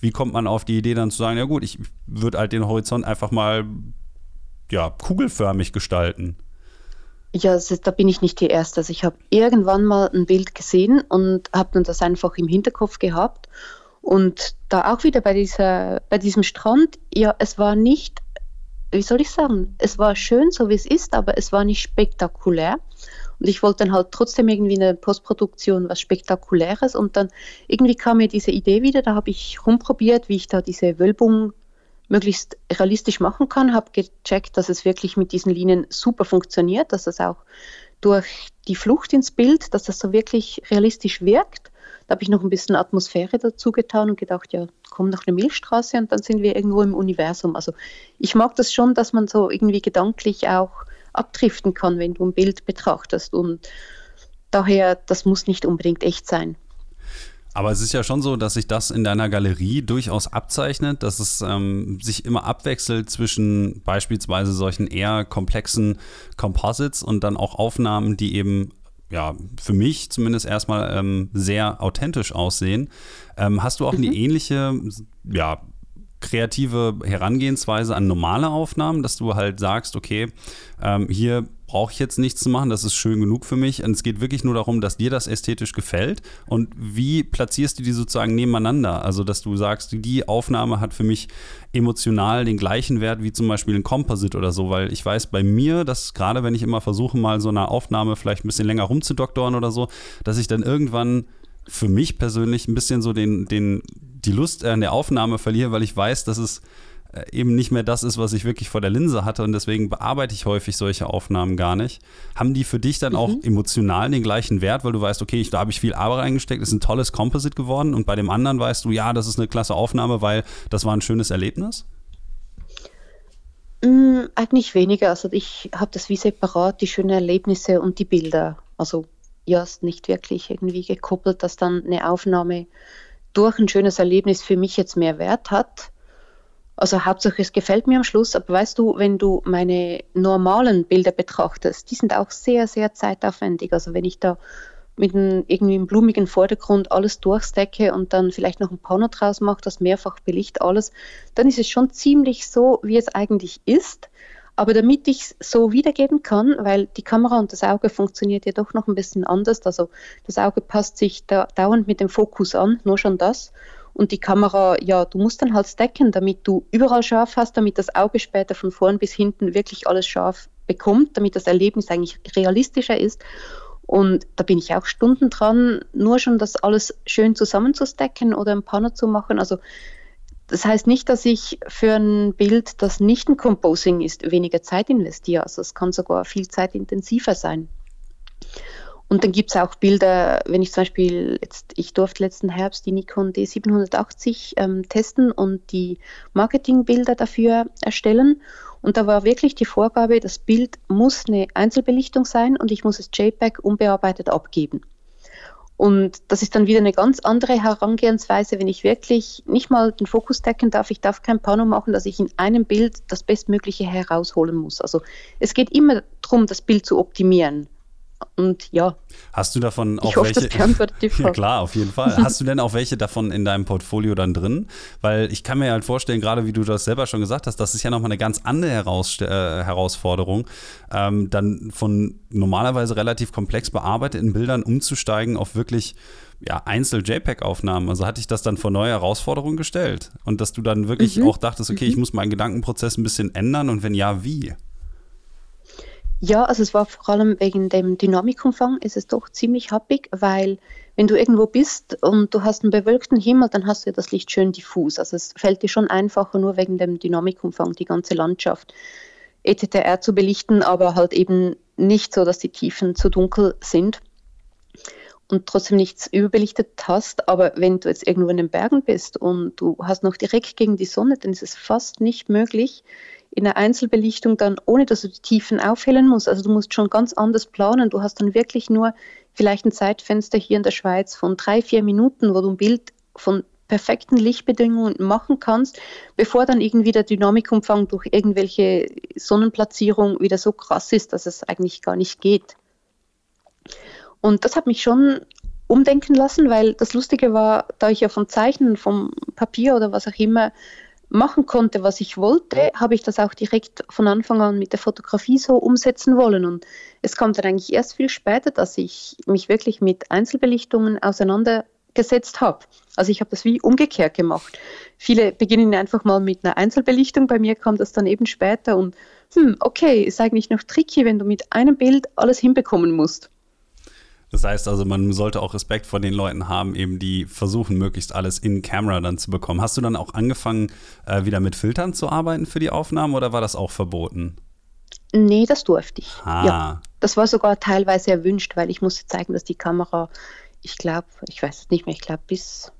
wie kommt man auf die Idee dann zu sagen, ja gut, ich würde halt den Horizont einfach mal ja, kugelförmig gestalten? Ja, ist, da bin ich nicht die Erste. Also ich habe irgendwann mal ein Bild gesehen und habe dann das einfach im Hinterkopf gehabt. Und da auch wieder bei, dieser, bei diesem Strand, ja, es war nicht, wie soll ich sagen, es war schön, so wie es ist, aber es war nicht spektakulär. Und ich wollte dann halt trotzdem irgendwie in der Postproduktion was Spektakuläres. Und dann irgendwie kam mir diese Idee wieder, da habe ich rumprobiert, wie ich da diese Wölbung möglichst realistisch machen kann. Habe gecheckt, dass es wirklich mit diesen Linien super funktioniert, dass das auch durch die Flucht ins Bild, dass das so wirklich realistisch wirkt. Da habe ich noch ein bisschen Atmosphäre dazu getan und gedacht, ja, komm nach eine Milchstraße und dann sind wir irgendwo im Universum. Also ich mag das schon, dass man so irgendwie gedanklich auch abdriften kann, wenn du ein Bild betrachtest. Und daher, das muss nicht unbedingt echt sein. Aber es ist ja schon so, dass sich das in deiner Galerie durchaus abzeichnet, dass es ähm, sich immer abwechselt zwischen beispielsweise solchen eher komplexen Composites und dann auch Aufnahmen, die eben ja, für mich zumindest erstmal ähm, sehr authentisch aussehen. Ähm, hast du auch mhm. eine ähnliche, ja, kreative Herangehensweise an normale Aufnahmen, dass du halt sagst, okay, ähm, hier brauche ich jetzt nichts zu machen, das ist schön genug für mich. Und es geht wirklich nur darum, dass dir das ästhetisch gefällt. Und wie platzierst du die sozusagen nebeneinander? Also, dass du sagst, die Aufnahme hat für mich emotional den gleichen Wert wie zum Beispiel ein Composite oder so, weil ich weiß bei mir, dass gerade wenn ich immer versuche, mal so eine Aufnahme vielleicht ein bisschen länger rumzudoktoren oder so, dass ich dann irgendwann für mich persönlich ein bisschen so den, den, die Lust an der Aufnahme verliere, weil ich weiß, dass es äh, eben nicht mehr das ist, was ich wirklich vor der Linse hatte und deswegen bearbeite ich häufig solche Aufnahmen gar nicht. Haben die für dich dann mhm. auch emotional den gleichen Wert, weil du weißt, okay, ich, da habe ich viel Arbeit reingesteckt, ist ein tolles Composite geworden und bei dem anderen weißt du, ja, das ist eine klasse Aufnahme, weil das war ein schönes Erlebnis? Mm, eigentlich weniger. Also ich habe das wie separat, die schönen Erlebnisse und die Bilder. Also ist nicht wirklich irgendwie gekoppelt, dass dann eine Aufnahme durch ein schönes Erlebnis für mich jetzt mehr Wert hat. Also Hauptsache es gefällt mir am Schluss, aber weißt du, wenn du meine normalen Bilder betrachtest, die sind auch sehr, sehr zeitaufwendig. Also wenn ich da mit einem irgendwie einem blumigen Vordergrund alles durchstecke und dann vielleicht noch ein Pano draus mache, das mehrfach belicht alles, dann ist es schon ziemlich so, wie es eigentlich ist. Aber damit ich es so wiedergeben kann, weil die Kamera und das Auge funktioniert ja doch noch ein bisschen anders, also das Auge passt sich da dauernd mit dem Fokus an, nur schon das. Und die Kamera, ja, du musst dann halt stacken, damit du überall scharf hast, damit das Auge später von vorn bis hinten wirklich alles scharf bekommt, damit das Erlebnis eigentlich realistischer ist. Und da bin ich auch Stunden dran, nur schon das alles schön zusammenzustecken oder ein Panner zu machen. Also das heißt nicht, dass ich für ein Bild, das nicht ein Composing ist, weniger Zeit investiere. Also es kann sogar viel zeitintensiver sein. Und dann gibt es auch Bilder, wenn ich zum Beispiel, jetzt, ich durfte letzten Herbst die Nikon D780 ähm, testen und die Marketingbilder dafür erstellen. Und da war wirklich die Vorgabe, das Bild muss eine Einzelbelichtung sein und ich muss es JPEG unbearbeitet abgeben. Und das ist dann wieder eine ganz andere Herangehensweise, wenn ich wirklich nicht mal den Fokus decken darf, ich darf kein Pano machen, dass ich in einem Bild das Bestmögliche herausholen muss. Also es geht immer darum, das Bild zu optimieren. Und ja. Hast du davon auch ich hoffe, welche? Das beantwortet die Frage. Ja, klar, auf jeden Fall. Hast du denn auch welche davon in deinem Portfolio dann drin? Weil ich kann mir halt vorstellen, gerade wie du das selber schon gesagt hast, das ist ja nochmal eine ganz andere Heraus äh, Herausforderung, ähm, dann von normalerweise relativ komplex bearbeiteten Bildern umzusteigen auf wirklich ja, Einzel-JPEG-Aufnahmen. Also hatte ich das dann vor neue Herausforderungen gestellt? Und dass du dann wirklich mhm. auch dachtest, okay, mhm. ich muss meinen Gedankenprozess ein bisschen ändern und wenn ja, wie? Ja, also es war vor allem wegen dem Dynamikumfang ist es doch ziemlich happig, weil wenn du irgendwo bist und du hast einen bewölkten Himmel, dann hast du ja das Licht schön diffus. Also es fällt dir schon einfacher, nur wegen dem Dynamikumfang die ganze Landschaft ETTR zu belichten, aber halt eben nicht so, dass die Tiefen zu dunkel sind und trotzdem nichts überbelichtet hast. Aber wenn du jetzt irgendwo in den Bergen bist und du hast noch direkt gegen die Sonne, dann ist es fast nicht möglich, in der Einzelbelichtung dann, ohne dass du die Tiefen aufhellen musst. Also du musst schon ganz anders planen. Du hast dann wirklich nur vielleicht ein Zeitfenster hier in der Schweiz von drei, vier Minuten, wo du ein Bild von perfekten Lichtbedingungen machen kannst, bevor dann irgendwie der Dynamikumfang durch irgendwelche Sonnenplatzierung wieder so krass ist, dass es eigentlich gar nicht geht. Und das hat mich schon umdenken lassen, weil das Lustige war, da ich ja vom Zeichnen, vom Papier oder was auch immer machen konnte, was ich wollte, habe ich das auch direkt von Anfang an mit der Fotografie so umsetzen wollen. Und es kam dann eigentlich erst viel später, dass ich mich wirklich mit Einzelbelichtungen auseinandergesetzt habe. Also ich habe das wie umgekehrt gemacht. Viele beginnen einfach mal mit einer Einzelbelichtung. Bei mir kam das dann eben später und hm, okay, ist eigentlich noch tricky, wenn du mit einem Bild alles hinbekommen musst. Das heißt also, man sollte auch Respekt vor den Leuten haben, eben die versuchen, möglichst alles in Camera dann zu bekommen. Hast du dann auch angefangen, äh, wieder mit Filtern zu arbeiten für die Aufnahmen oder war das auch verboten? Nee, das durfte ich. Ah. Ja, das war sogar teilweise erwünscht, weil ich musste zeigen, dass die Kamera, ich glaube, ich weiß es nicht mehr, ich glaube bis,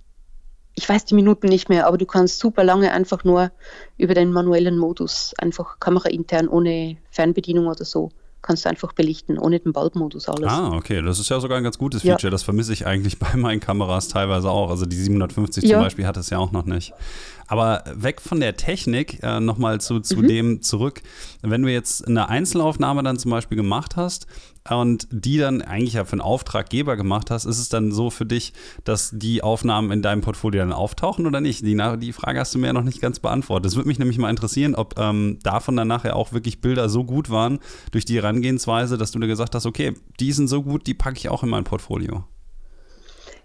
ich weiß die Minuten nicht mehr, aber du kannst super lange einfach nur über den manuellen Modus, einfach kameraintern ohne Fernbedienung oder so, kannst du einfach belichten, ohne den Bulbmodus alles. Ah, okay, das ist ja sogar ein ganz gutes Feature. Ja. Das vermisse ich eigentlich bei meinen Kameras teilweise auch. Also die 750 ja. zum Beispiel hat es ja auch noch nicht. Aber weg von der Technik, äh, nochmal zu, zu mhm. dem zurück. Wenn du jetzt eine Einzelaufnahme dann zum Beispiel gemacht hast und die dann eigentlich ja für einen Auftraggeber gemacht hast, ist es dann so für dich, dass die Aufnahmen in deinem Portfolio dann auftauchen oder nicht? Die, die Frage hast du mir ja noch nicht ganz beantwortet. Das würde mich nämlich mal interessieren, ob ähm, davon dann nachher auch wirklich Bilder so gut waren durch die Herangehensweise, dass du dir gesagt hast, okay, die sind so gut, die packe ich auch in mein Portfolio.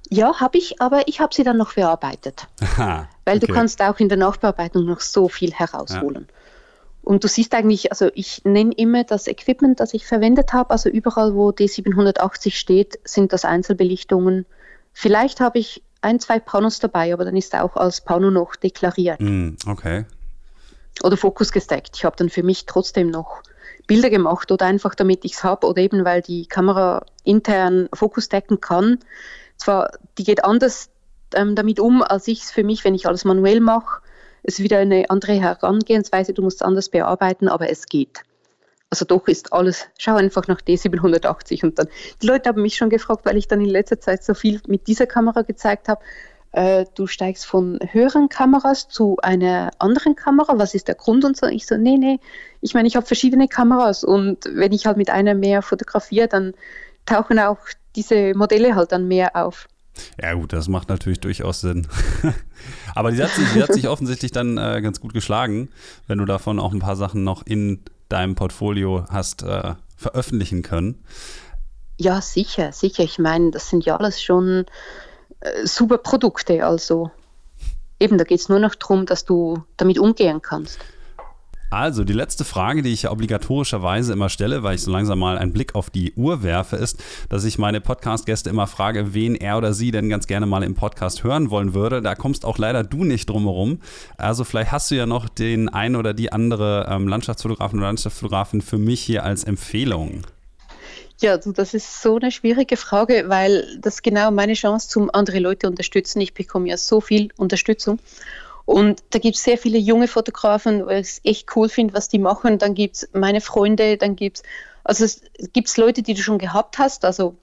Ja, habe ich, aber ich habe sie dann noch bearbeitet. Aha, weil okay. du kannst auch in der Nachbearbeitung noch so viel herausholen. Ja. Und du siehst eigentlich, also ich nenne immer das Equipment, das ich verwendet habe, also überall, wo D780 steht, sind das Einzelbelichtungen. Vielleicht habe ich ein, zwei Panos dabei, aber dann ist er auch als Pano noch deklariert. Mm, okay. oder Fokus gesteckt. Ich habe dann für mich trotzdem noch Bilder gemacht oder einfach damit ich es habe oder eben weil die Kamera intern Fokus decken kann. Zwar, die geht anders ähm, damit um, als ich es für mich, wenn ich alles manuell mache. Es ist wieder eine andere Herangehensweise, du musst anders bearbeiten, aber es geht. Also doch ist alles, schau einfach nach D780 und dann, die Leute haben mich schon gefragt, weil ich dann in letzter Zeit so viel mit dieser Kamera gezeigt habe, äh, du steigst von höheren Kameras zu einer anderen Kamera, was ist der Grund und so. Ich so, nee, nee, ich meine, ich habe verschiedene Kameras und wenn ich halt mit einer mehr fotografiere, dann tauchen auch diese Modelle halt dann mehr auf. Ja gut, das macht natürlich durchaus Sinn. Aber die hat sich, die hat sich offensichtlich dann äh, ganz gut geschlagen, wenn du davon auch ein paar Sachen noch in deinem Portfolio hast äh, veröffentlichen können. Ja, sicher, sicher. Ich meine, das sind ja alles schon äh, super Produkte. Also eben, da geht es nur noch darum, dass du damit umgehen kannst. Also, die letzte Frage, die ich obligatorischerweise immer stelle, weil ich so langsam mal einen Blick auf die Uhr werfe, ist, dass ich meine Podcast-Gäste immer frage, wen er oder sie denn ganz gerne mal im Podcast hören wollen würde. Da kommst auch leider du nicht drum herum. Also, vielleicht hast du ja noch den einen oder die andere ähm, Landschaftsfotografen oder Landschaftsfotografin für mich hier als Empfehlung. Ja, das ist so eine schwierige Frage, weil das genau meine Chance zum andere Leute unterstützen. Ich bekomme ja so viel Unterstützung. Und da gibt es sehr viele junge Fotografen, weil ich es echt cool finde, was die machen. Dann gibt es meine Freunde, dann gibt es, also es gibt Leute, die du schon gehabt hast, also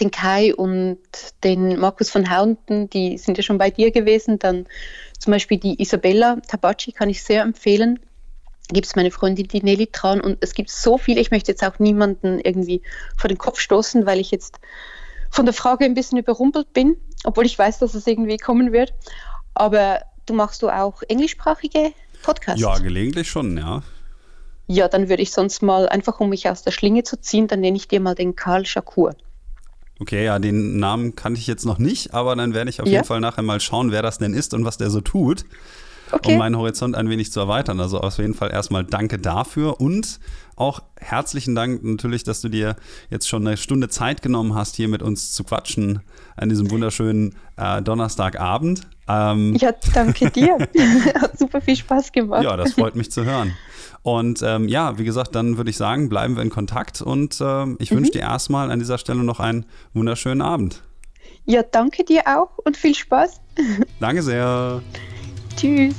den Kai und den Markus von Haunten, die sind ja schon bei dir gewesen. Dann zum Beispiel die Isabella Tabacci kann ich sehr empfehlen. Gibt es meine Freundin, die Nelly Tran und es gibt so viele. Ich möchte jetzt auch niemanden irgendwie vor den Kopf stoßen, weil ich jetzt von der Frage ein bisschen überrumpelt bin, obwohl ich weiß, dass es irgendwie kommen wird. Aber du machst du auch englischsprachige Podcasts? Ja, gelegentlich schon, ja. Ja, dann würde ich sonst mal, einfach um mich aus der Schlinge zu ziehen, dann nenne ich dir mal den Karl Shakur. Okay, ja, den Namen kannte ich jetzt noch nicht, aber dann werde ich auf ja. jeden Fall nachher mal schauen, wer das denn ist und was der so tut. Okay. um meinen Horizont ein wenig zu erweitern. Also auf jeden Fall erstmal danke dafür und auch herzlichen Dank natürlich, dass du dir jetzt schon eine Stunde Zeit genommen hast, hier mit uns zu quatschen an diesem wunderschönen äh, Donnerstagabend. Ähm, ja, danke dir. Hat super viel Spaß gemacht. Ja, das freut mich zu hören. Und ähm, ja, wie gesagt, dann würde ich sagen, bleiben wir in Kontakt und äh, ich mhm. wünsche dir erstmal an dieser Stelle noch einen wunderschönen Abend. Ja, danke dir auch und viel Spaß. Danke sehr. Tschüss.